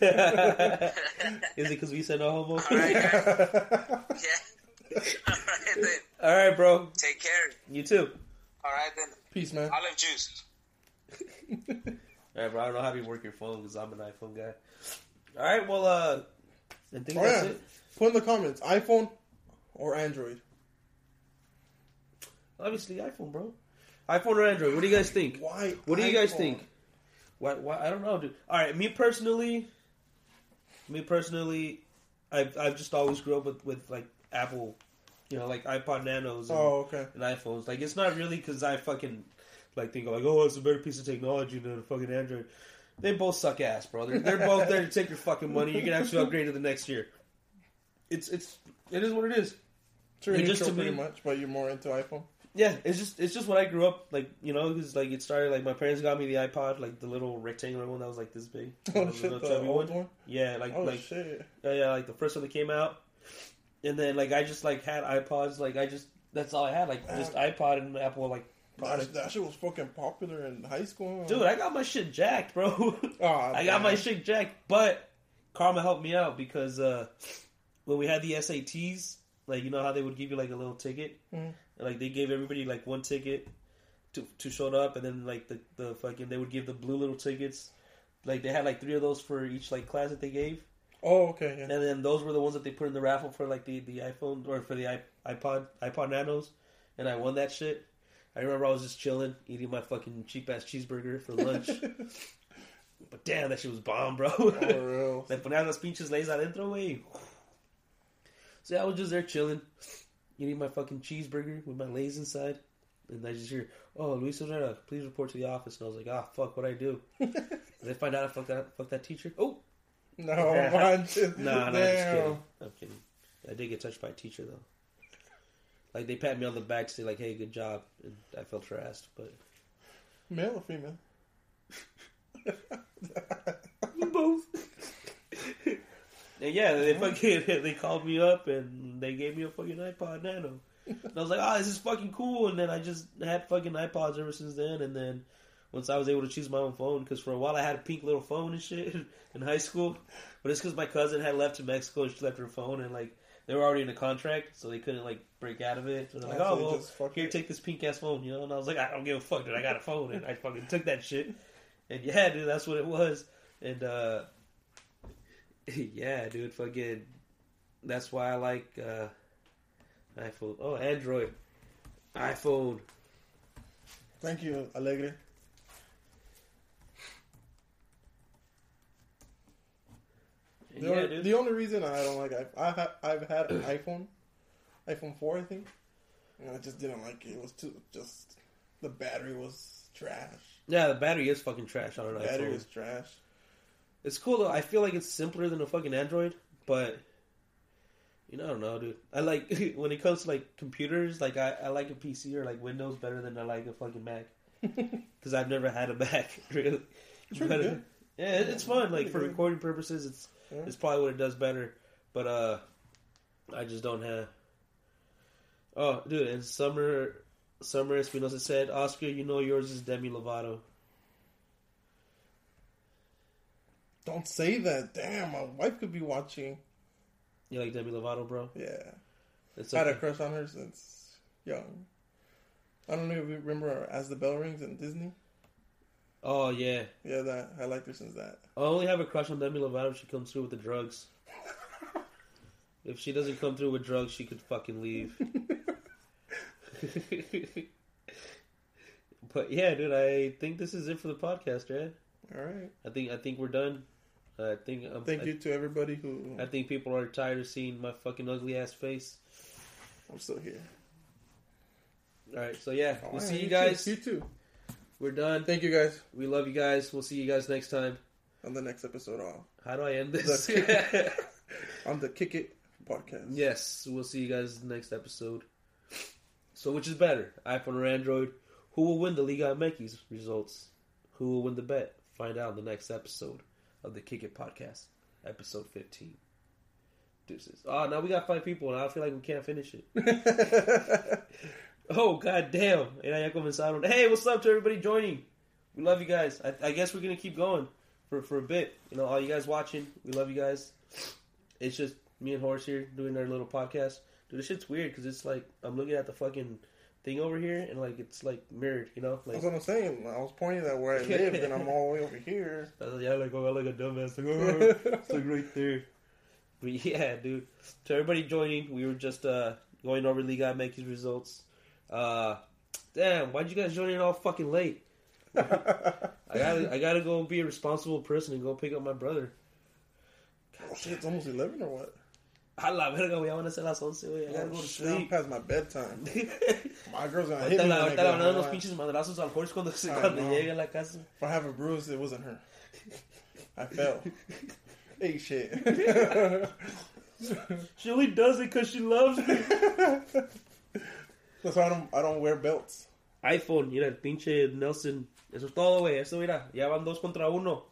Speaker 1: Is it because we said no homo?
Speaker 4: All right, guys. Yeah. all right, then.
Speaker 1: All right, bro.
Speaker 4: Take care.
Speaker 1: You too.
Speaker 4: All right, then.
Speaker 2: Peace, man.
Speaker 4: Olive juice.
Speaker 1: All right, bro. I don't know how you work your phone because I'm an iPhone guy. All right, well, uh, I think
Speaker 2: Oh,
Speaker 1: that's
Speaker 2: yeah.
Speaker 1: it.
Speaker 2: Put in the comments, iPhone or Android.
Speaker 1: Obviously, iPhone, bro. iPhone or Android? What do you guys think?
Speaker 2: Why?
Speaker 1: What do you guys
Speaker 2: iPhone?
Speaker 1: think? Why, why? I don't know, dude. All right, me personally, me personally, I've I've just always grew up with with like Apple, you know, like iPod Nanos and,
Speaker 2: Oh, okay.
Speaker 1: and iPhones. Like it's not really because I fucking like think like oh it's a better piece of technology than a fucking Android. They both suck ass, bro. They're, they're both there to take your fucking money. You can actually upgrade to the next year. It's it's it is what it is.
Speaker 2: Sure,
Speaker 1: It just
Speaker 2: just
Speaker 1: to
Speaker 2: pretty
Speaker 1: me-
Speaker 2: much, but you're more into iPhone.
Speaker 1: Yeah, it's just it's just what I grew up like. You know, because like it started like my parents got me the iPod, like the little rectangular one that was like this big.
Speaker 2: Oh shit, the
Speaker 1: chubby
Speaker 2: old one.
Speaker 1: Yeah, like
Speaker 2: Oh
Speaker 1: like
Speaker 2: shit.
Speaker 1: yeah, yeah, like the first one that came out, and then like I just like had iPods. Like I just that's all I had. Like just iPod and Apple like
Speaker 2: That,
Speaker 1: product.
Speaker 2: that shit was fucking popular in high school.
Speaker 1: Dude, I got my shit jacked, bro.
Speaker 2: Ah,
Speaker 1: I got my shit jacked, but Karma helped me out because uh, when we had the SATs, like you know how they would give you like a little ticket,
Speaker 2: Mhm.
Speaker 1: Like they gave everybody like one ticket to to show up, and then like the the fucking they would give the blue little tickets. Like they had like three of those for each like class that they gave,
Speaker 2: Oh, okay. Yeah.
Speaker 1: and then those were the ones that they put in the raffle for like the the iPhone or for the iPod iPod Nanos, and I won that shit. I remember I was just chilling, eating my fucking cheap ass cheeseburger for lunch. but damn, that shit was bomb, bro.
Speaker 2: For real.
Speaker 1: Le ponían los pinches lays adentro, güey. So yeah, I was just there chilling, eating my fucking cheeseburger with my lays inside. And I just hear, oh, Luis Herrera, please report to the office. And I was like, ah, fuck, what I do? Did they find out I fucked that, fuck that teacher? Oh,
Speaker 2: No,
Speaker 1: no, no, I'm just kidding. I'm kidding. I did get touched by a teacher, though. Like, they pat me on the back, to say, like, hey, good job. And I felt harassed, but...
Speaker 2: Male or female?
Speaker 1: And yeah, they fucking they called me up and they gave me a fucking iPod Nano. And I was like, oh, this is fucking cool. And then I just had fucking iPods ever since then. And then once I was able to choose my own phone, because for a while I had a pink little phone and shit in high school. But it's because my cousin had left to Mexico and she left her phone and like they were already in a contract, so they couldn't like break out of it. So they're like,
Speaker 2: Oh,
Speaker 1: oh well, here, take this pink ass phone, you know. And I was like, I don't give a fuck, dude. I got a phone, and I fucking took that shit. And yeah, dude, that's what it was. And uh yeah, dude, fucking that's why I like uh iPhone. Oh, Android. iPhone.
Speaker 2: Thank you, Alegre. The,
Speaker 1: yeah,
Speaker 2: only,
Speaker 1: dude.
Speaker 2: the only reason I don't like iPhone, I've had, I've had an iPhone, iPhone four, I think, and I just didn't like it. It was too just the battery was trash.
Speaker 1: yeah, the battery is fucking trash on an
Speaker 2: The battery
Speaker 1: iPhone.
Speaker 2: was trash.
Speaker 1: It's cool though. I feel like it's simpler than a fucking Android, but you know, I don't know, dude. I like when it comes to like computers, like I, I like a PC or like Windows better than I like a fucking Mac because I've never had a Mac really.
Speaker 2: It's really good.
Speaker 1: Yeah, it- it's fun. Like for recording purposes, it's
Speaker 2: Yeah.
Speaker 1: it's probably what it does better. But uh, I just don't have. Oh, dude! And Summer, Summer Espinosa said, "Oscar, you know yours is Demi Lovato."
Speaker 2: Don't say that. Damn, my wife could be watching.
Speaker 1: You like Demi Lovato, bro?
Speaker 2: Yeah,
Speaker 1: It's
Speaker 2: I had a crush on her since young. I don't know if you remember As the Bell Rings in Disney.
Speaker 1: Oh yeah,
Speaker 2: Yeah, that I liked her since that.
Speaker 1: I only have a crush on Demi Lovato if she comes through with the drugs. if she doesn't come through with drugs, she could fucking leave. but yeah, dude, I think this is it for the podcast, right?
Speaker 2: All right.
Speaker 1: I think I think we're done. I think um,
Speaker 2: Thank
Speaker 1: I,
Speaker 2: you to everybody who.
Speaker 1: I think people are tired of seeing my fucking ugly ass face.
Speaker 2: I'm still here.
Speaker 1: All right, so yeah, we'll
Speaker 2: right,
Speaker 1: see you
Speaker 2: too.
Speaker 1: guys.
Speaker 2: You too.
Speaker 1: We're done.
Speaker 2: Thank you guys
Speaker 1: We love you guys. We'll see you guys next time.
Speaker 2: on the next episode. Of
Speaker 1: How do I end this?
Speaker 2: The- on the Kick It podcast.
Speaker 1: Yes, we'll see you guys next episode. So, which is better, iPhone or Android? Who will win the Liga MX results? Who will win the bet? Find out in the next episode of the Kick It podcast, episode 15. Deuces. Oh, now we got five people, and I feel like we can't finish it. oh, god damn. Comenzaron. Hey, what's up to everybody joining? We love you guys. I, I guess we're going to keep going for, for a bit. You know, all you guys watching, we love you guys. It's just me and Horse here doing our little podcast. Dude, this shit's weird because it's like I'm looking at the fucking thing over here and like it's like mirrored, you know? Like,
Speaker 2: That's what I'm saying. I was pointing at where I live, and I'm all the way over here.
Speaker 1: yeah, like oh, like a dumbass. Like, oh, it's like right there. But yeah, dude. To everybody joining, we were just uh going over Liga MX results. Uh, damn, why'd you guys join in all fucking late? I gotta, I gotta go be a responsible person and go pick up my brother.
Speaker 2: Oh, shit, it's almost 11 or what?
Speaker 1: A la verga, güey, ya van a ser las 11, güey. I gotta go to
Speaker 2: shit, I'm
Speaker 1: sleep.
Speaker 2: past my bedtime. My girl's gonna hit me.
Speaker 1: la-
Speaker 2: when I
Speaker 1: ahorita le van a dar unos pinches madrazos al Jorge cuando, se- cuando llegue a la casa.
Speaker 2: If I have a bruise, it wasn't her. I fell. hey, shit.
Speaker 1: She only does it because she loves me.
Speaker 2: That's why I don't, I don't wear belts.
Speaker 1: iPhone, mira, el pinche Nelson. Eso es todo, güey. Eso, mira, ya van dos contra uno.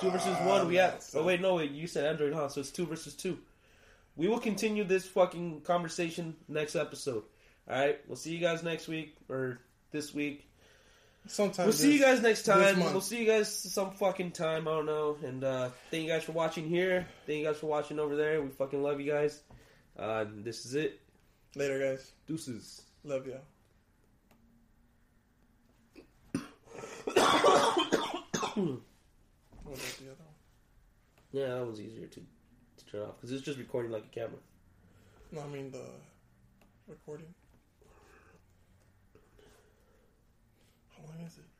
Speaker 1: Two versus
Speaker 2: Ah,
Speaker 1: one. We have.
Speaker 2: that's-
Speaker 1: Oh, wait, no, wait. You said Android, huh? So it's two versus two. We will continue this fucking conversation next episode. All right? We'll see you guys next week or this week.
Speaker 2: Sometimes
Speaker 1: We'll see you guys next time. We'll see you guys some fucking time. I don't know. And uh, thank you guys for watching here. Thank you guys for watching over there. We fucking love you guys. Uh, this is it.
Speaker 2: Later, guys.
Speaker 1: Deuces.
Speaker 2: Love y'all. what about the other one?
Speaker 1: Yeah, that was easier to, shut off because it's just recording like a camera.
Speaker 2: No, I mean the recording. How long is it?